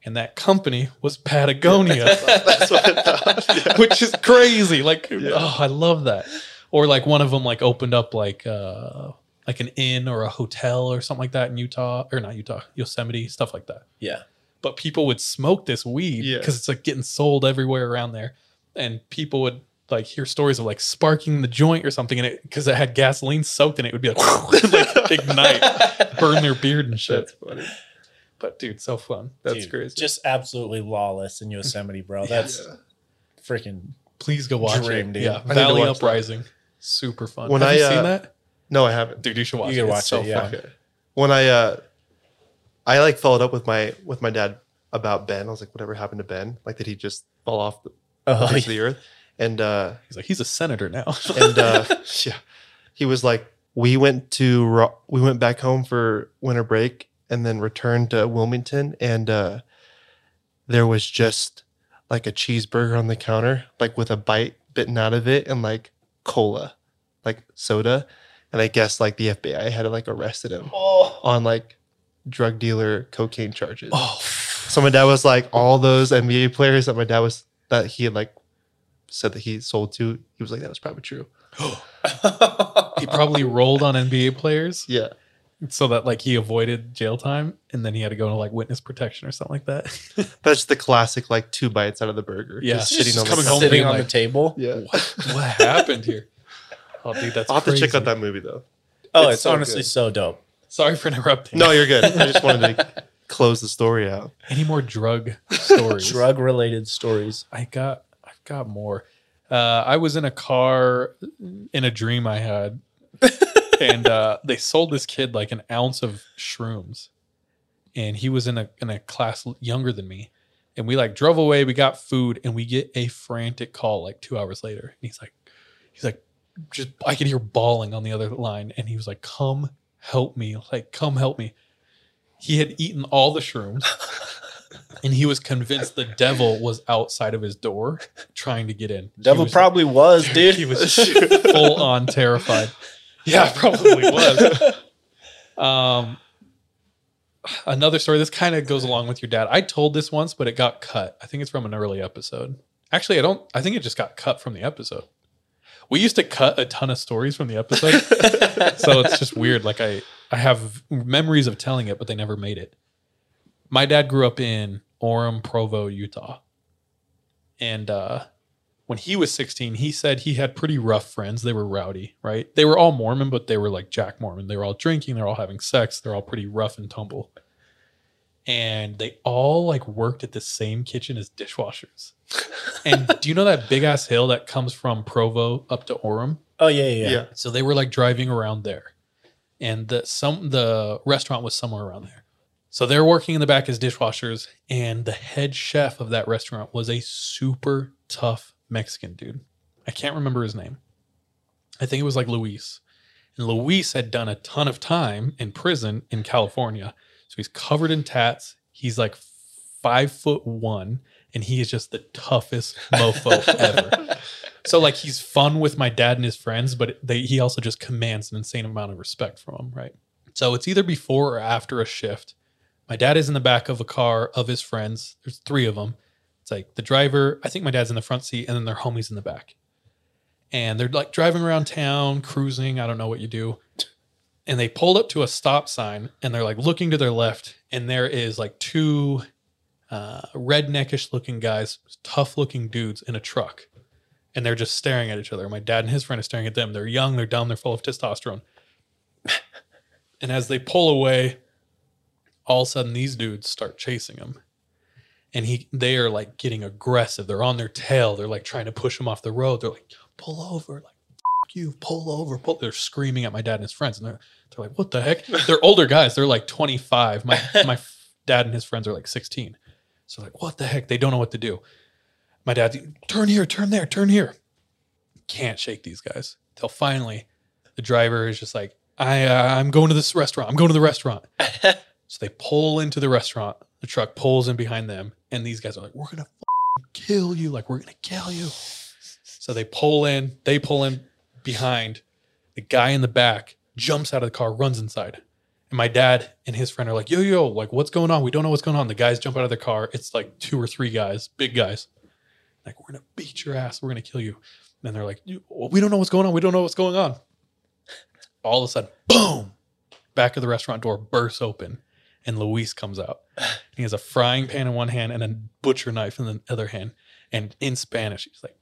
And that company was Patagonia, That's what I thought. Yeah. which is crazy. Like, oh, I love that. Or like one of them like opened up like uh like an inn or a hotel or something like that in Utah or not Utah, Yosemite, stuff like that Yeah. but people would smoke this weed Yeah. because it's like getting sold everywhere around there and people would like hear stories of like sparking the joint or something in it because it had gasoline soaked in it, it would be like, like ignite burn their beard and shit That's funny. But dude so fun that's Dude, crazy Just absolutely lawless in Yosemite, bro. That's Yeah. freaking please go watch Dream, it dude. yeah I valley watch that. uprising super fun When have I, you uh, seen that No, I haven't. dude you should watch You it gotta It's watch so it, yeah. fun. When I uh I like followed up with my with my dad about Ben. I was like, whatever happened to Ben? Like did he just fall off the face of the earth? And uh he's like he's a senator now and uh yeah. He was like, we went to Ro- we went back home for winter break and then returned to Wilmington and uh there was just like a cheeseburger on the counter, like with a bite bitten out of it and like cola, like soda. And I guess like the FBI had like arrested him Oh. on like drug dealer cocaine charges. Oh. So my dad was like, all those NBA players that my dad was that he had like said that he sold to, he was like, that was probably true. He probably rolled on NBA players Yeah. So that like he avoided jail time and then he had to go into like witness protection or something like that. That's the classic like two bites out of the burger. Yeah. Just Just sitting on coming the home Sitting being on like- the table. Yeah. what happened here? Oh, dude, that's I'll have to check out that movie though. Oh, It's it's, so honestly good. so dope. Sorry for interrupting. No, you're good. I just wanted to close the story out. Any more drug stories? Drug related stories. I got I've got more. Uh, I was in a car in a dream I had, and uh, they sold this kid like an ounce of shrooms, and he was in a in a class younger than me, and we like drove away. We got food, and we get a frantic call like two hours later, and he's like, he's like, just I could hear bawling on the other line, and he was like, "Come help me! Like, come help me!" He had eaten all the shrooms and he was convinced the devil was outside of his door trying to get in. Devil was- probably was, dude. he was full on terrified. Yeah, probably was. Um, another story. This kind of goes along with your dad. I told this once, but it got cut. I think it's from an early episode. Actually, I don't. I think it just got cut from the episode. We used to cut a ton of stories from the episode, so it's just weird. Like I, I have memories of telling it, but they never made it. My dad grew up in Orem, Provo, Utah, and uh, when he was 16, he said he had pretty rough friends. They were rowdy, right? They were all Mormon, but they were like Jack Mormon. They were all drinking, they're all having sex, they're all pretty rough and tumble. And they all like worked at the same kitchen as dishwashers. and do you know that big ass hill that comes from Provo up to Orem? oh yeah, yeah, yeah. Yeah. So they were like driving around there. And the some the restaurant was somewhere around there. So they're working in the back as dishwashers, and the head chef of that restaurant was a super tough Mexican dude. I can't remember his name. I think it was like Luis. And Luis had done a ton of time in prison in California. So he's covered in tats. He's like five foot one, and he is just the toughest mofo ever. So like he's fun with my dad and his friends, but they he also just commands an insane amount of respect from them, right? So it's either before or after a shift. My dad is in the back of a car of his friends. There's three of them. It's like the driver, I think my dad's in the front seat, and then their homies in the back. And they're like driving around town, cruising. I don't know what you do. And they pulled up to a stop sign and they're like looking to their left, and there is like two uh, redneckish looking guys, tough looking dudes in a truck. And they're just staring at each other. My dad and his friend are staring at them. They're young, they're dumb, they're full of testosterone. and as they pull away, all of a sudden these dudes start chasing him and he they are like getting aggressive. They're on their tail. They're like trying to push him off the road. They're like pull over like F- you pull over pull they're screaming at my dad and his friends and they're they're like what the heck? They're older guys. They're like 25 my my dad and his friends are like 16 so like what the heck? They don't know what to do. My dad, turn here turn there turn here. Can't shake these guys. Till finally the driver is just like i uh, i'm going to this restaurant. I'm going to the restaurant. So they pull into the restaurant. The truck pulls in behind them, and these guys are like, "We're gonna f***ing kill you! Like we're gonna kill you!" So they pull in. They pull in behind. The guy in the back jumps out of the car, runs inside, and my dad and his friend are like, "Yo, yo, like what's going on? We don't know what's going on." The guys jump out of the car. It's like two or three guys, big guys. Like we're gonna beat your ass. We're gonna kill you. And they're like, "You- "We don't know what's going on. We don't know what's going on." All of a sudden, boom! Back of the restaurant door bursts open and Luis comes out. He has a frying pan in one hand and a butcher knife in the other hand. And in Spanish, he's like,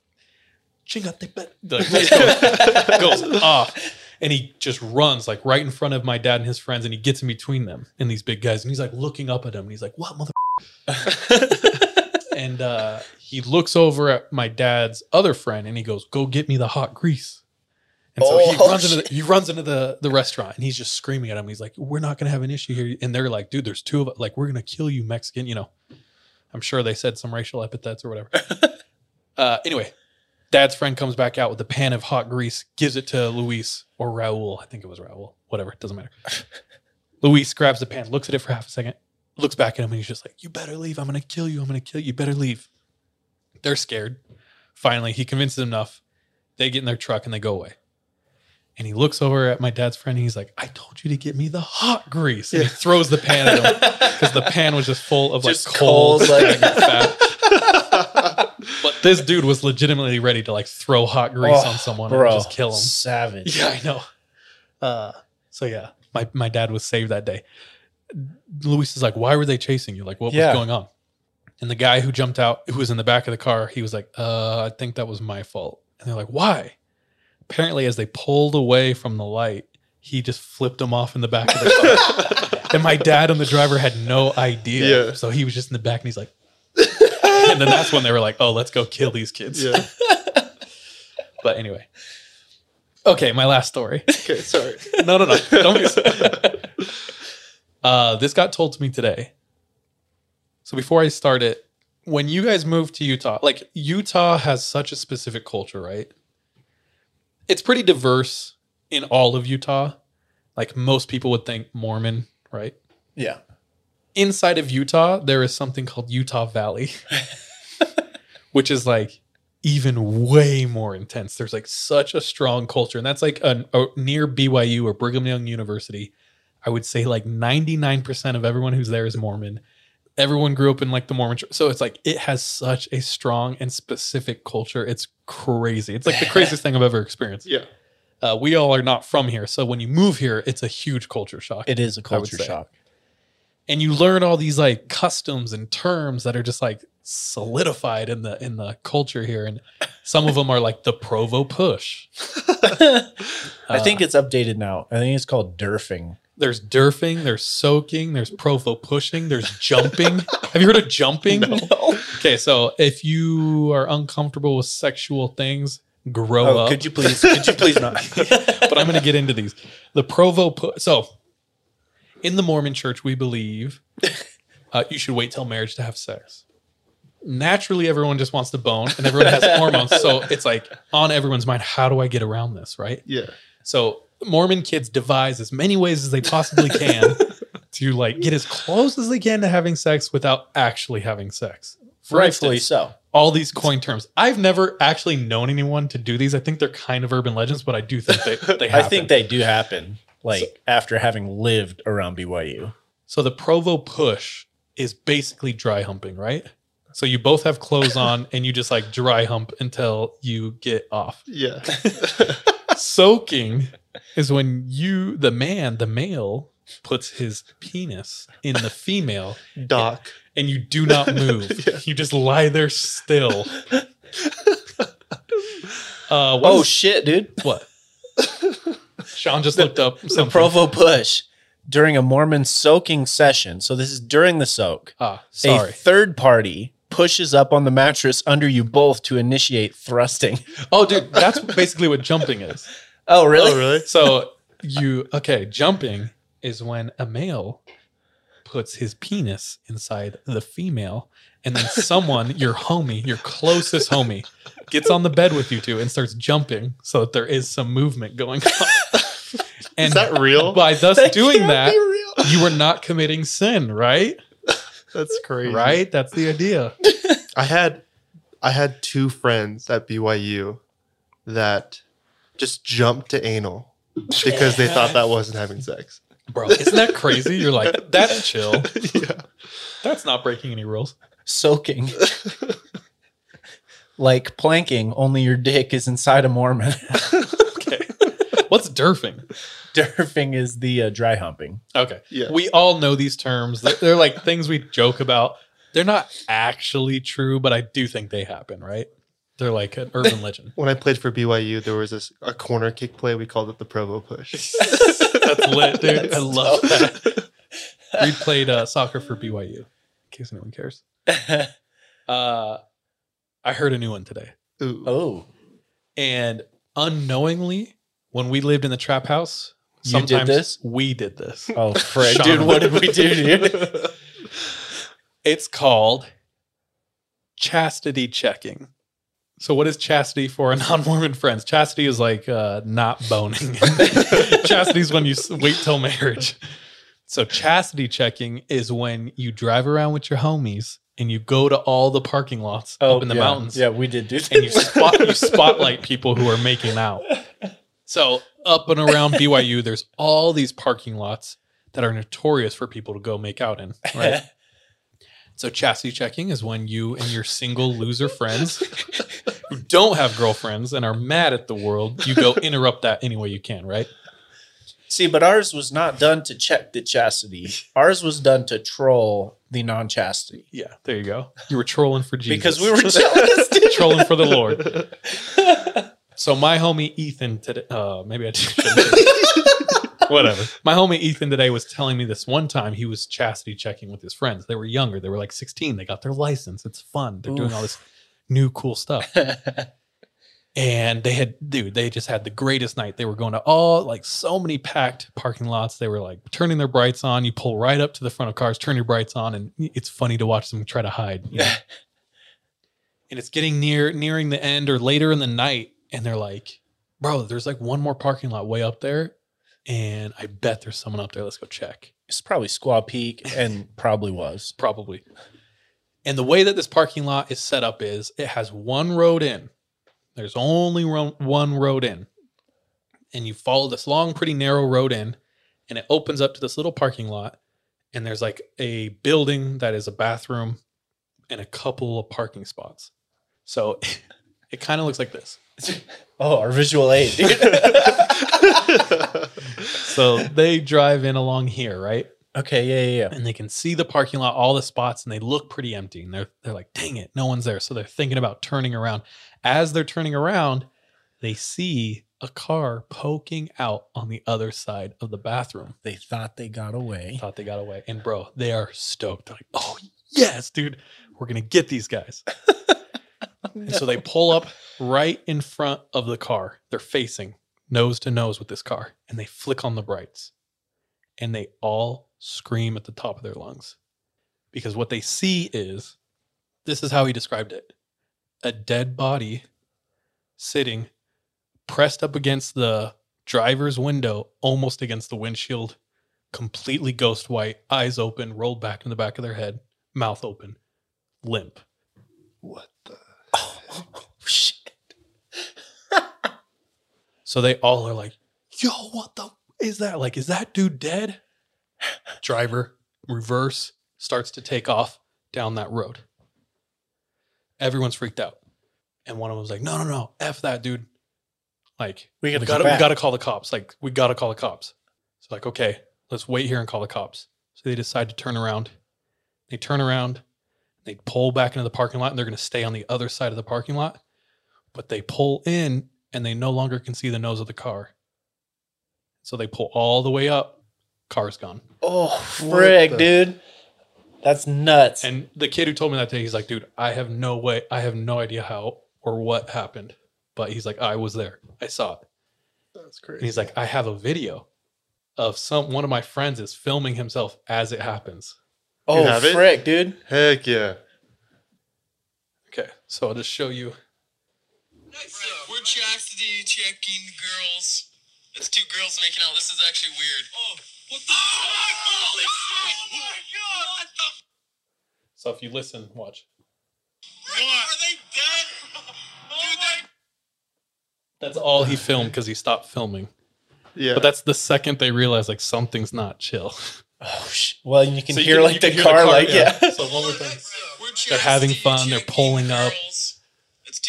"Chingate pe-" like, goes, goes off. And he just runs like right in front of my dad and his friends, and he gets in between them and these big guys. And he's like looking up at him, and he's like, "What mother?" and uh, he looks over at my dad's other friend, and he goes, "Go get me the hot grease." And so he Oh, runs into the, he runs into the the restaurant and he's just screaming at him. He's like, "We're not gonna have an issue here." And they're like, "Dude, there's two of us. Like, we're gonna kill you, Mexican." You know, I'm sure they said some racial epithets or whatever. uh, anyway, dad's friend comes back out with a pan of hot grease, gives it to Luis or Raul. I think it was Raul. Whatever, it doesn't matter. Luis grabs the pan, looks at it for half a second, looks back at him, and he's just like, "You better leave. I'm gonna kill you. I'm gonna kill you. You better leave." They're scared. Finally, he convinces them enough. They get in their truck and they go away. And he looks over at my dad's friend and he's like, I told you to get me the hot grease. And he throws the pan at him because the pan was just full of like Just cold, cold, like- fat. but this dude was legitimately ready to like throw hot grease Oh, on someone bro, and just kill him. Savage. Yeah, I know. Uh, so yeah, my my dad was saved that day. Luis is like, "Why were they chasing you? Like, what Yeah. was going on?" And the guy who jumped out, who was in the back of the car, he was like, "Uh, I think that was my fault." And they're like, "Why?" Apparently, as they pulled away from the light, he just flipped them off in the back of the car. and my dad and the driver had no idea. Yeah. So he was just in the back, and he's like, and then that's when they were like, "Oh, let's go kill these kids." Yeah. But anyway. Okay, my last story. Okay. Sorry. No, no, no. Don't be uh, this got told to me today. So before I start it, when you guys moved to Utah, like Utah has such a specific culture, right? It's pretty diverse in all of Utah. Like most people would think Mormon, right? Yeah. Inside of Utah, there is something called Utah Valley, which is like even way more intense. There's like such a strong culture, and that's like an, a, near BYU or Brigham Young University. I would say like 99% of everyone who's there is Mormon. Everyone grew up in like the Mormon church. So it's like it has such a strong and specific culture. It's crazy. It's like the craziest thing I've ever experienced. Yeah. Uh, we all are not from here. So when you move here, it's a huge culture shock It is a I would culture say. shock. and you learn all these like customs and terms that are just like solidified in the in the culture here and some of them are like the provo push I think it's updated now. I think it's called derfing. There's durfing there's soaking there's provo pushing there's jumping have you heard of jumping No. okay so if you are uncomfortable with sexual things grow Oh, up could you please? Could you please not? but I'm going to get into these. The Provo. pu- So, in the Mormon Church, we believe uh, you should wait till marriage to have sex. Naturally, everyone just wants to bone, and everyone has hormones. So it's like on everyone's mind. How do I get around this? Right. Yeah. So Mormon kids devise as many ways as they possibly can to like get as close as they can to having sex without actually having sex. For Rightfully instance, so. all these coin terms. I've never actually known anyone to do these. I think they're kind of urban legends, but I do think they, they I think they do happen. Like after having lived around BYU. so. The Provo push is basically dry humping, right? So you both have clothes on and you just like dry hump until you get off. Yeah. Soaking is when you, the man, the male, puts his penis in the female Doc. and you do not move. You just lie there still. Uh, what Oh is- shit, dude! What? Sean just looked up The something. Provo push during a Mormon soaking session. So this is during the soak. ah, sorry. A third party pushes up on the mattress under you both to initiate thrusting. Oh, dude, that's basically what jumping is. Oh, really? Oh, really? So you okay? Jumping is when a male puts his penis inside the female, and then someone, your homie, your closest homie, gets on the bed with you two and starts jumping, so that there is some movement going on. And Is that real? by thus That doing that, you are not committing sin, right? That's crazy. Right? That's the idea. I had I had two friends at BYU that just jumped to anal because they thought that wasn't having sex. Bro, isn't that crazy? You're like, that's chill. yeah. That's not breaking any rules. Soaking. like planking, only your dick is inside a Mormon. Okay. What's derfing? Derfing is the uh, dry humping. Okay. Yeah. We all know these terms. They're, they're like things we joke about. They're not actually true, but I do think they happen, right? They're like an urban legend. When I played for BYU, there was this a corner kick play. We called it the Provo push. That's lit, dude. I love that. We played uh, soccer for BYU, in case anyone cares. Uh, I heard a new one today. Ooh. Oh, And unknowingly, when we lived in the trap house, You did sometimes this? we did this. oh, frick, Sean. dude! What did we do, dude? It's called chastity checking. So, what is chastity for our non-Mormon friends? Chastity is like uh, not boning. chastity is when you wait till marriage. So, chastity checking is when you drive around with your homies and you go to all the parking lots up in the Oh, yeah. mountains, Yeah, we did do That. and you spot you spotlight people who are making out. So, up and around BYU, there's all these parking lots that are notorious for people to go make out in. Right. so chastity checking is when you and your single loser friends who don't have girlfriends and are mad at the world, you go interrupt that any way you can. Right. See, but ours was not done to check the chastity. Ours was done to troll the non-chastity. Yeah. There you go. You were trolling for Jesus Because we were jealous, trolling for the Lord. So my homie Ethan today, uh, maybe I shouldn't. Whatever. My homie Ethan today was telling me this one time he was chastity checking with his friends. They were younger. They were like 16. They got their license. It's fun. They're doing all this new cool stuff. and they had, dude, they just had the greatest night. They were going to all like so many packed parking lots. They were like turning their brights on. You pull right up to the front of cars, turn your brights on, and it's funny to watch them try to hide. you know? and it's getting near nearing the end or later in the night and they're like bro there's like one more parking lot way up there and i bet there's someone up there. Let's go check. It's probably Squaw Peak and probably was. probably. And the way that this parking lot is set up is it has one road in. There's only ro- one road in. And you follow this long pretty narrow road in and it opens up to this little parking lot and there's like a building that is a bathroom and a couple of parking spots. So it kind of looks like this. Oh, our visual aid. So they drive in along here, right? okay, yeah, yeah, yeah. And they can see the parking lot, all the spots, and they look pretty empty. And they're they're like, dang it, no one's there. So they're thinking about turning around. As they're turning around, they see a car poking out on the other side of the bathroom. They thought they got away. Thought they got away. And bro, they are stoked. They're like, oh yes, dude, we're gonna get these guys. And so they pull up right in front of the car. They're facing nose to nose with this car, and they flick on the brights, and they all scream at the top of their lungs because what they see is this is how he described it a dead body sitting pressed up against the driver's window, almost against the windshield, completely ghost white, eyes open, rolled back in the back of their head, mouth open, limp. What the? Oh, shit. So they all are like, yo, what the is that? Like, is that dude dead? Driver, reverse, starts to take off down that road. Everyone's freaked out. And one of them was like, no, no, no, F that dude. Like, We gotta we gotta, we gotta call the cops. Like, we gotta call the cops. So like, okay, let's wait here and call the cops. So they decide to turn around. They turn around, they pull back into the parking lot, and they're gonna stay on the other side of the parking lot. But they pull in and they no longer can see the nose of the car. So they pull all the way up, car's gone. Oh, frick, the- dude. That's nuts. And the kid who told me that day, he's like, dude, I have no way, I have no idea how or what happened. But he's like, I was there. I saw it. That's crazy. And he's like, I have a video of some one of my friends is filming himself as it happens. oh, have it? frick, dude. Heck yeah. Okay, so I'll just show you. We're chastity checking girls. It's two girls making out. This is actually weird. Oh, what the? Oh my holy oh shit! Oh my god! What the? So if you listen, watch. What? Are they dead? Dude, they. That's all he filmed because he stopped filming. Yeah. But that's the second they realize like something's not chill. Oh, sh- well, you can So you hear can- like you the can hear car, like, yeah. So one more time. They're having fun, they're pulling up.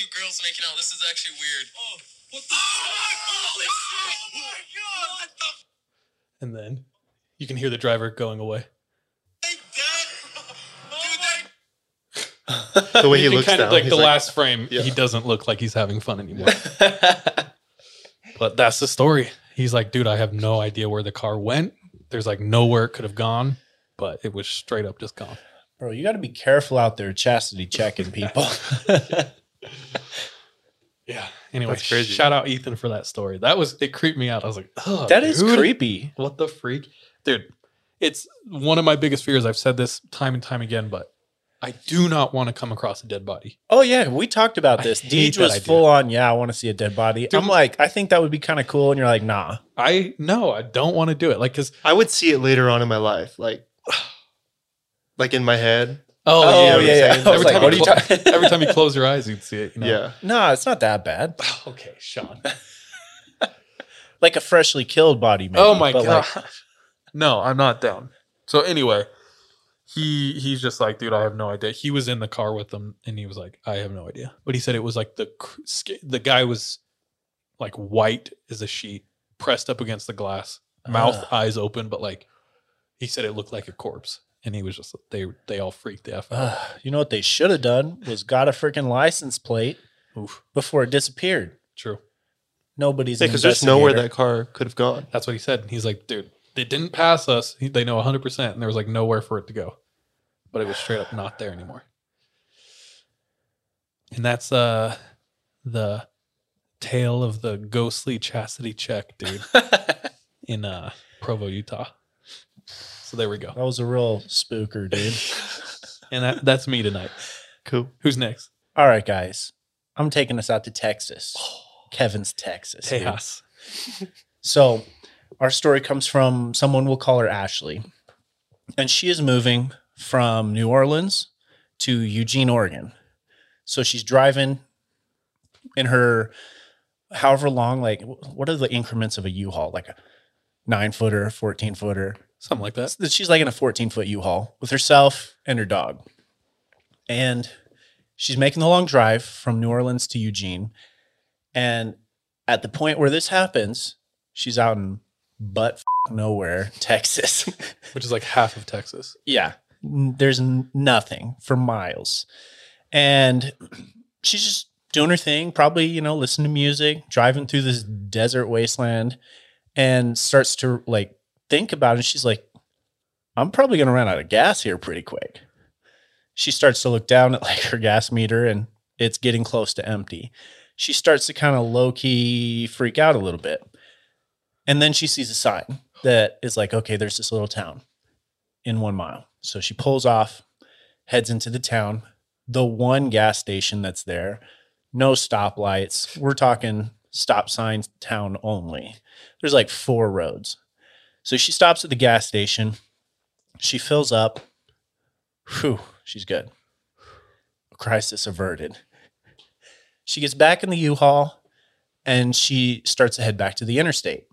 Girls. Two girls making out. This is actually weird. Oh, what the? Oh my holy oh shit! Oh my god! What the? And then you can hear the driver going away. They dead? Oh dude, they. the way he can looks kind of like he's the last frame, Yeah. he doesn't look like he's having fun anymore. but that's the story. He's like, dude, I have no idea where the car went. There's like nowhere it could have gone, but it was straight up just gone. Bro, you got to be careful out there chastity checking people. Yeah. Anyway, That's crazy. shout out Ethan for that story. That was it creeped me out. I was like, oh, that is dude, creepy. What the freak, dude? It's one of my biggest fears. I've said this time and time again, but I do not want to come across a dead body. Oh yeah, we talked about this. hate Deej was idea. full on. Yeah, I want to see a dead body. Dude. I'm like, I think that would be kind of cool, and you're like, nah. I no, I don't want to do it. Like, cause I would see it later on in my life, like, like in my head. Oh, Oh, yeah, yeah, yeah. Every, like, time what you are you every time you close your eyes, you'd see it. You know? Yeah. No, it's not that bad. Okay, Sean. like a freshly killed body. Maybe, oh my god. like, no, I'm not down. So anyway, he he's just like, dude, I have no idea. He was in the car with them, and he was like, I have no idea. But he said it was like the the guy was like white as a sheet, pressed up against the glass, mouth, Ah. eyes open, but like he said it looked like a corpse, and he was just they they all freaked the f out. uh, you know what they should have done was got a freaking license plate Oof, before it disappeared. true. Nobody's Yeah, because there's nowhere that car could have gone. That's what he said. He's like, dude, they didn't pass us. He, they know 100, percent and there was like nowhere for it to go, but it was straight up not there anymore. And that's uh the tale of the ghostly chastity check, dude, in uh Provo, Utah. So there we go. That was a real spooker, dude. And that, that's me tonight. Cool. Who's next? All right, guys. I'm taking us out to Texas. Oh. Kevin's Texas. dude. Tejas. So, our story comes from someone we'll call her Ashley. And she is moving from New Orleans to Eugene, Oregon. So, she's driving in her however long, like, what are the increments of a U Haul? Like a nine footer, 14 footer. Something like that. She's like in a 14 foot U Haul with herself and her dog. And she's making the long drive from New Orleans to Eugene. And at the point where this happens, she's out in butt nowhere, Texas. Which is like half of Texas. yeah. There's nothing for miles. And she's just doing her thing, probably, you know, listening to music, driving through this desert wasteland, and starts to like think about it. She's like, I'm probably going to run out of gas here pretty quick. She starts to look down at like her gas meter and it's getting close to empty. She starts to kind of low key freak out a little bit. And then she sees a sign that is like, okay, there's this little town in one mile. So she pulls off, heads into the town, the one gas station that's there, no stoplights. We're talking stop signs town only. There's like four roads. So she stops at the gas station. She fills up. Whew, she's good. Crisis averted. She gets back in the U-Haul and she starts to head back to the interstate.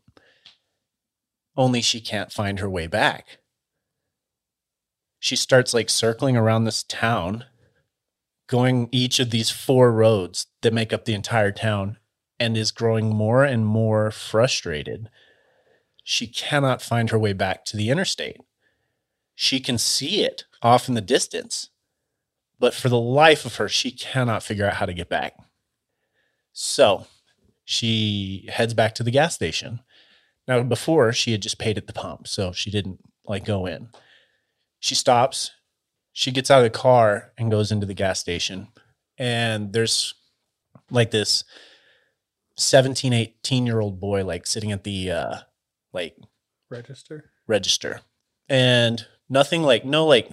Only she can't find her way back she starts like circling around this town, going each of these four roads that make up the entire town, and is growing more and more frustrated. She cannot find her way back to the interstate. She can see it off in the distance, but for the life of her, she cannot figure out how to get back. So she heads back to the gas station. Now, before she had just paid at the pump, so she didn't like go in she stops she gets out of the car and goes into the gas station and there's like this 17 18 year old boy like sitting at the uh like Register. register. And nothing like no like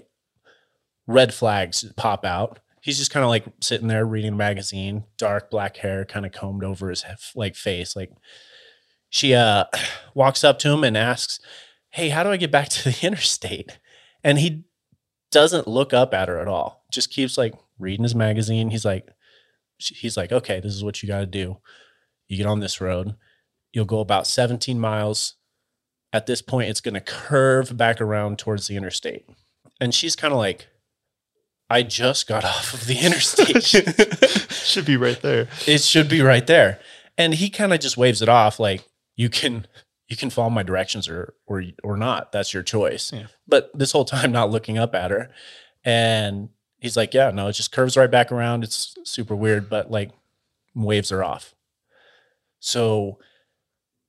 red flags pop out. He's just kind of like sitting there reading a magazine dark black hair kind of combed over his like face like she uh walks up to him and asks hey how do i get back to the interstate? And he doesn't look up at her at all. Just keeps like reading his magazine. He's like he's like okay this is what you got to do. You get on this road. You'll go about 17 miles at this point it's going to curve back around towards the interstate. And she's kind of like i just got off of the interstate. Should be right there. it should be right there. And he kind of just waves it off like you can you can follow my directions or or or not. That's your choice. Yeah. but this whole time not looking up at her. And he's like yeah no it just curves right back around. It's super weird but like waves her off. So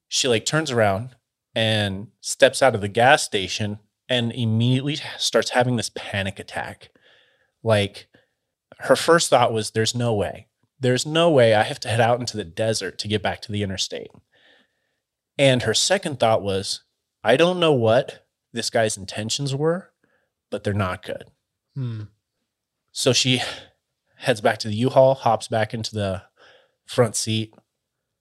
she like turns around and steps out of the gas station and immediately starts having this panic attack like her first thought was there's no way there's no way I have to head out into the desert to get back to the interstate. And her second thought was, I don't know what this guy's intentions were, but they're not good. Hmm. So she heads back to the U-Haul, hops back into the front seat,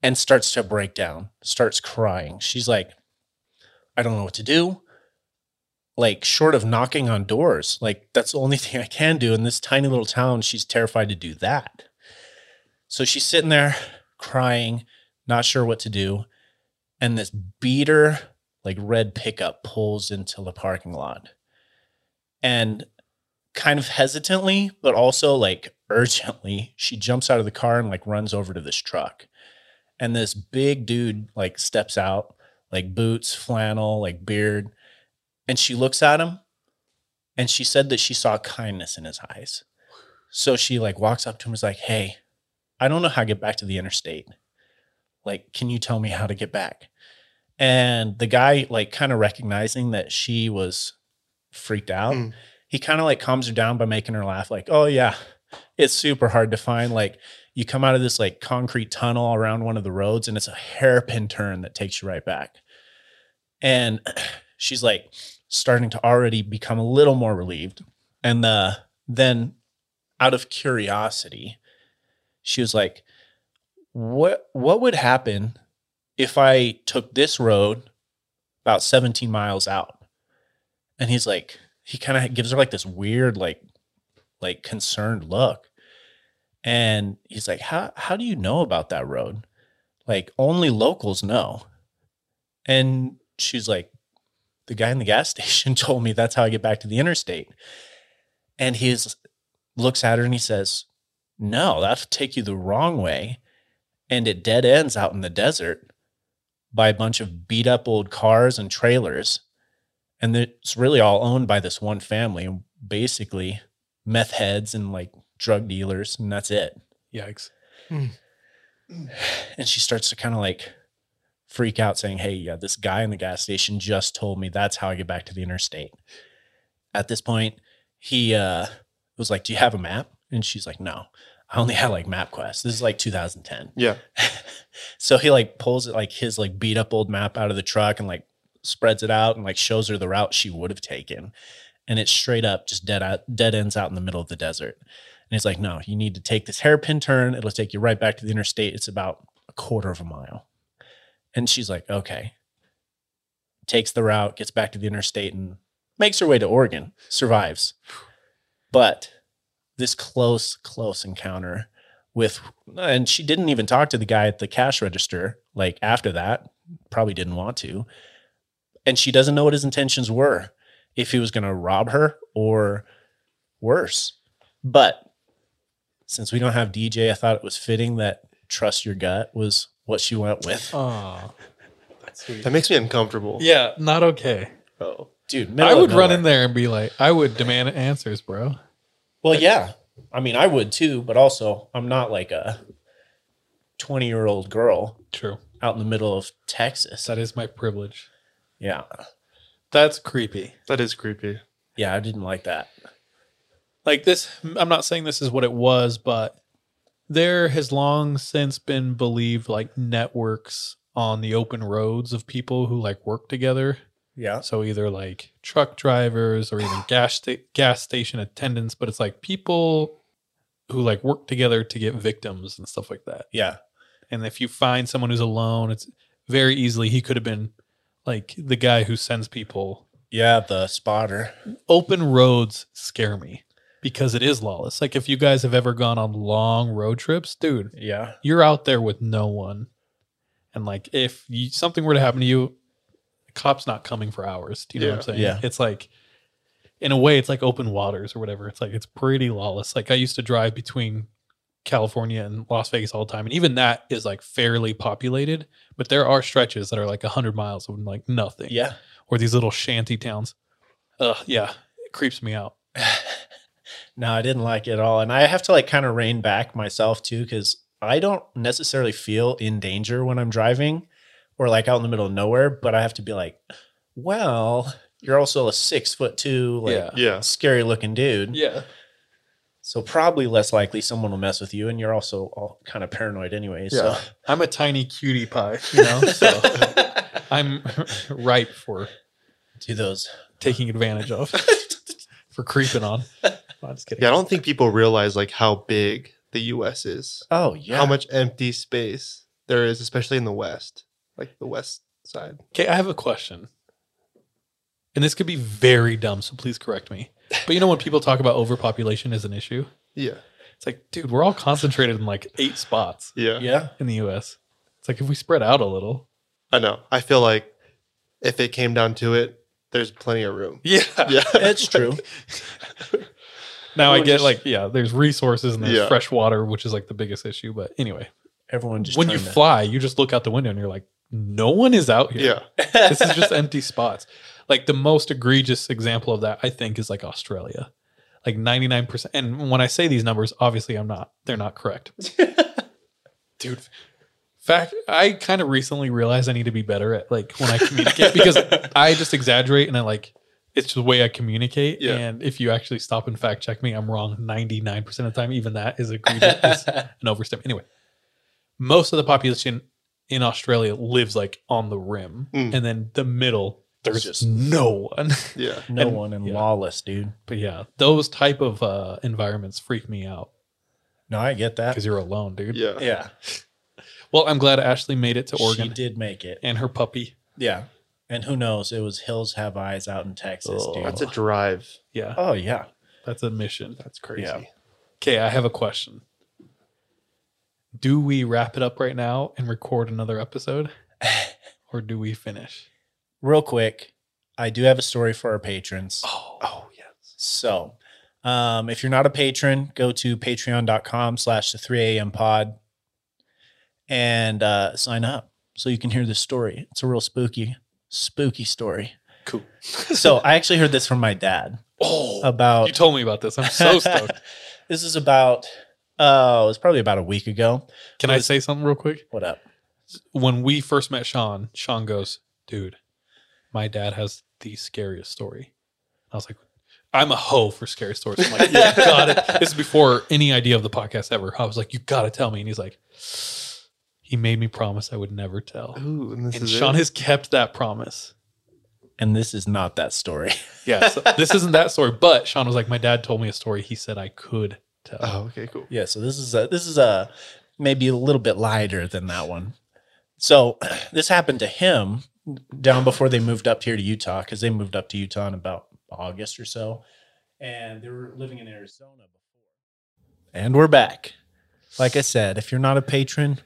and starts to break down, starts crying. She's like, I don't know what to do. Like, short of knocking on doors, like, that's the only thing I can do in this tiny little town. She's terrified to do that. So she's sitting there crying, not sure what to do. and this beater like red pickup pulls into the parking lot and kind of hesitantly but also like urgently she jumps out of the car and like runs over to this truck and this big dude like steps out like boots flannel like beard. And she looks at him and she said that she saw kindness in his eyes. So she like walks up to him and is like hey i don't know how to get back to the interstate. Like can you tell me how to get back? And the guy like kind of recognizing that she was freaked out Mm. he kind of like calms her down by making her laugh like oh yeah it's super hard to find like you come out of this like concrete tunnel around one of the roads and it's a hairpin turn that takes you right back and she's like starting to already become a little more relieved. And uh, then out of curiosity she was like what what would happen if i took this road about 17 miles out? And he's like he kind of gives her like this weird like like concerned look. And he's like how how do you know about that road? Like only locals know. And she's like the guy in the gas station told me that's how i get back to the interstate. And he looks at her and he says no that'll take you the wrong way. And it dead ends out in the desert by a bunch of beat up old cars and trailers. And it's really all owned by this one family and basically meth heads and like drug dealers and that's it. Yikes. and she starts to kind of like freak out saying hey yeah this guy in the gas station just told me that's how i get back to the interstate. At this point he uh was like do you have a map? And she's like no i only had like mapquest this is like 2010 Yeah. so he like pulls it like his like beat up old map out of the truck and like spreads it out and like shows her the route she would have taken. And it's straight up just dead out dead ends out in the middle of the desert. And he's like no you need to take this hairpin turn. It'll take you right back to the interstate. It's about a quarter of a mile and she's like okay. Takes the route gets back to the interstate and makes her way to oregon survives. But this close close encounter with and she didn't even talk to the guy at the cash register like after that probably didn't want to. And she doesn't know what his intentions were if he was going to rob her or worse. But since we don't have Deejay i thought it was fitting that trust your gut was what she went with Oh, that's sweet. That makes me uncomfortable. Yeah, not okay. Oh. dude middle I of would run nowhere. in there and be like, I would demand answers, bro. well yeah i mean i would too but also i'm not like a 20 year old girl True. out in the middle of texas That is my privilege. yeah That's creepy. That is creepy. yeah i didn't like that Like this, I'm not saying this is what it was, but there has long since been believed like networks on the open roads of people who like work together. yeah So either like truck drivers or even gas sta- gas station attendants, but it's like people who like work together to get victims and stuff like that. yeah And if you find someone who's alone, it's very easily he could have been like the guy who sends people. Yeah, the spotter. Open roads scare me because it is lawless. Like if you guys have ever gone on long road trips, dude, Yeah. you're out there with no one. And like if you, something were to happen to you, the cop's not coming for hours. Do you know what I'm saying? Yeah. It's like in a way it's like open waters or whatever. It's like it's pretty lawless. Like I used to drive between California and Las Vegas all the time. And even that is like fairly populated, but there are stretches that are like 100 miles of like nothing. Yeah. Or these little shanty towns. Ugh, yeah. It creeps me out. No, I didn't like it at all. And I have to like kind of rein back myself too, because I don't necessarily feel in danger when I'm driving or like out in the middle of nowhere, but I have to be like, well, you're also a six foot two, like Yeah. Yeah. scary looking dude. Yeah. So probably less likely someone will mess with you. And you're also all kind of paranoid anyway. So I'm a tiny cutie pie, you know? So I'm ripe for do those. taking advantage of for creeping on. No, I'm just kidding. Yeah, I don't think people realize like how big the US is. Oh, yeah. How much empty space there is, especially in the West. Like the West side. Okay, I have a question. And this could be very dumb, so please correct me. But you know when people talk about overpopulation as an issue? Yeah. It's like, dude, we're all concentrated in like eight spots Yeah. Yeah. in the US. It's like if we spread out a little. I know. I feel like if it came down to it, there's plenty of room. Yeah. Yeah. It's true. Now I get just- like yeah, there's resources and there's Yeah. fresh water, which is like the biggest issue. But anyway, Everyone just when you to- fly, you just look out the window and you're like, no one is out here. Yeah. this is just empty spots. Like the most egregious example of that, I think, is like Australia. Like 99%. And when I say these numbers, obviously I'm not, they're not correct. Dude, fact, I kind of recently realized I need to be better at like when I communicate because I just exaggerate and I like, it's just the way I communicate. Yeah. And if you actually stop and fact check me, I'm wrong 99% of the time. Even that is egregious, is an overstep. Anyway, most of the population in Australia lives like on the rim, Mm. and then the middle there's Just- just no one. Yeah. no and- one and yeah. lawless, dude. but yeah, those type of uh, environments freak me out No, I get that. because you're alone, dude. Yeah. Yeah, Well, I'm glad Ashley made it to Oregon. she Oregon did make it. and her puppy. Yeah, and who knows? It was Hills Have Eyes out in Texas, Oh. dude. That's a drive. Yeah, oh yeah, that's a mission. That's crazy. Yeah. Okay, I have a question. Do we wrap it up right now and record another episode, or do we finish? real quick. I do have a story for our patrons. Oh, oh yes. So, um, if you're not a patron, go to patreon.com slash the 3 a.m. pod and uh, sign up so you can hear this story. It's a real spooky, spooky story. Cool. So, I actually heard this from my dad Oh, about you told me about this. I'm so stoked. this is about, uh, it was probably about a week ago. Can I say something real quick? What up? when we first met Sean, Sean goes, dude, my dad has the scariest story. I was like, I'm a hoe for scary stories. I'm like, you got it. This is before any idea of the podcast ever. I was like, you got to tell me. And he's like, he made me promise I would never tell. Ooh, and this And is Sean it? has kept that promise. And this is not that story. Yeah. So this isn't that story, but Sean was like, my dad told me a story he said I could tell. Oh, okay, cool. Yeah, so this is a this is a maybe a little bit lighter than that one. So this happened to him down before they moved up here to Utah because they moved up to Utah in about August or so, and they were living in Arizona before. And we're back. Like I said, if you're not a patron,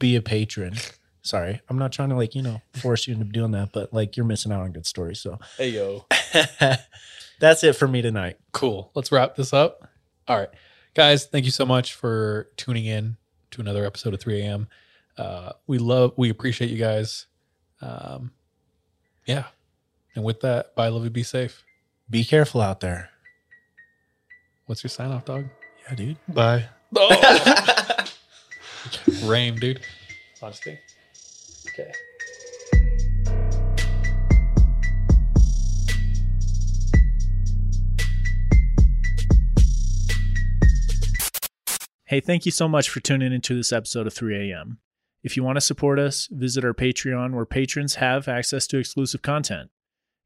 be a patron. Sorry, I'm not trying to like you know force you into doing that, but like you're missing out on good stories. So Hey, yo. that's it for me tonight. Cool. Let's wrap this up. All right. Guys, thank you so much for tuning in to another episode of 3 a.m. Uh, we love, we appreciate you guys. Um, yeah. And with that, bye, love you, be safe. Be careful out there. What's your sign off, dog? Yeah, dude. Bye. Oh. Rame, dude. Honesty. Okay. Hey, thank you so much for tuning into this episode of 3 a.m. If you want to support us, visit our Patreon where patrons have access to exclusive content.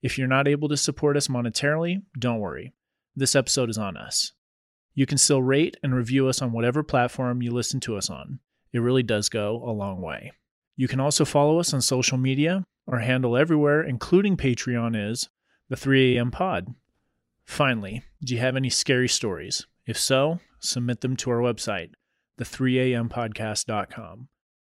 If you're not able to support us monetarily, don't worry. This episode is on us. You can still rate and review us on whatever platform you listen to us on. It really does go a long way. You can also follow us on social media. Our handle everywhere, including Patreon, is the 3 a.m. pod. Finally, do you have any scary stories? If so, submit them to our website, the3ampodcast.com.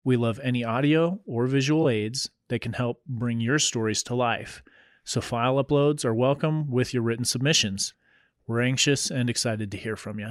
We love any audio or visual aids that can help bring your stories to life. So file uploads are welcome with your written submissions. We're anxious and excited to hear from you.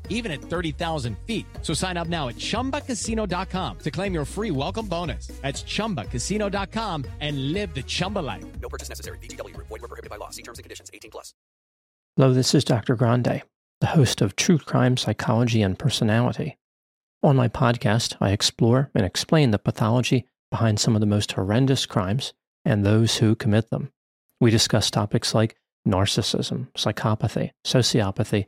even at 30,000 feet. So sign up now at chumbacasino.com to claim your free welcome bonus. That's chumbacasino.com and live the Chumba life. No purchase necessary. VGW Group. Void were prohibited by law. See terms and conditions. 18 plus. Hello, this is Dr. Grande, the host of True Crime Psychology and Personality. On my podcast, I explore and explain the pathology behind some of the most horrendous crimes and those who commit them. We discuss topics like narcissism, psychopathy, sociopathy,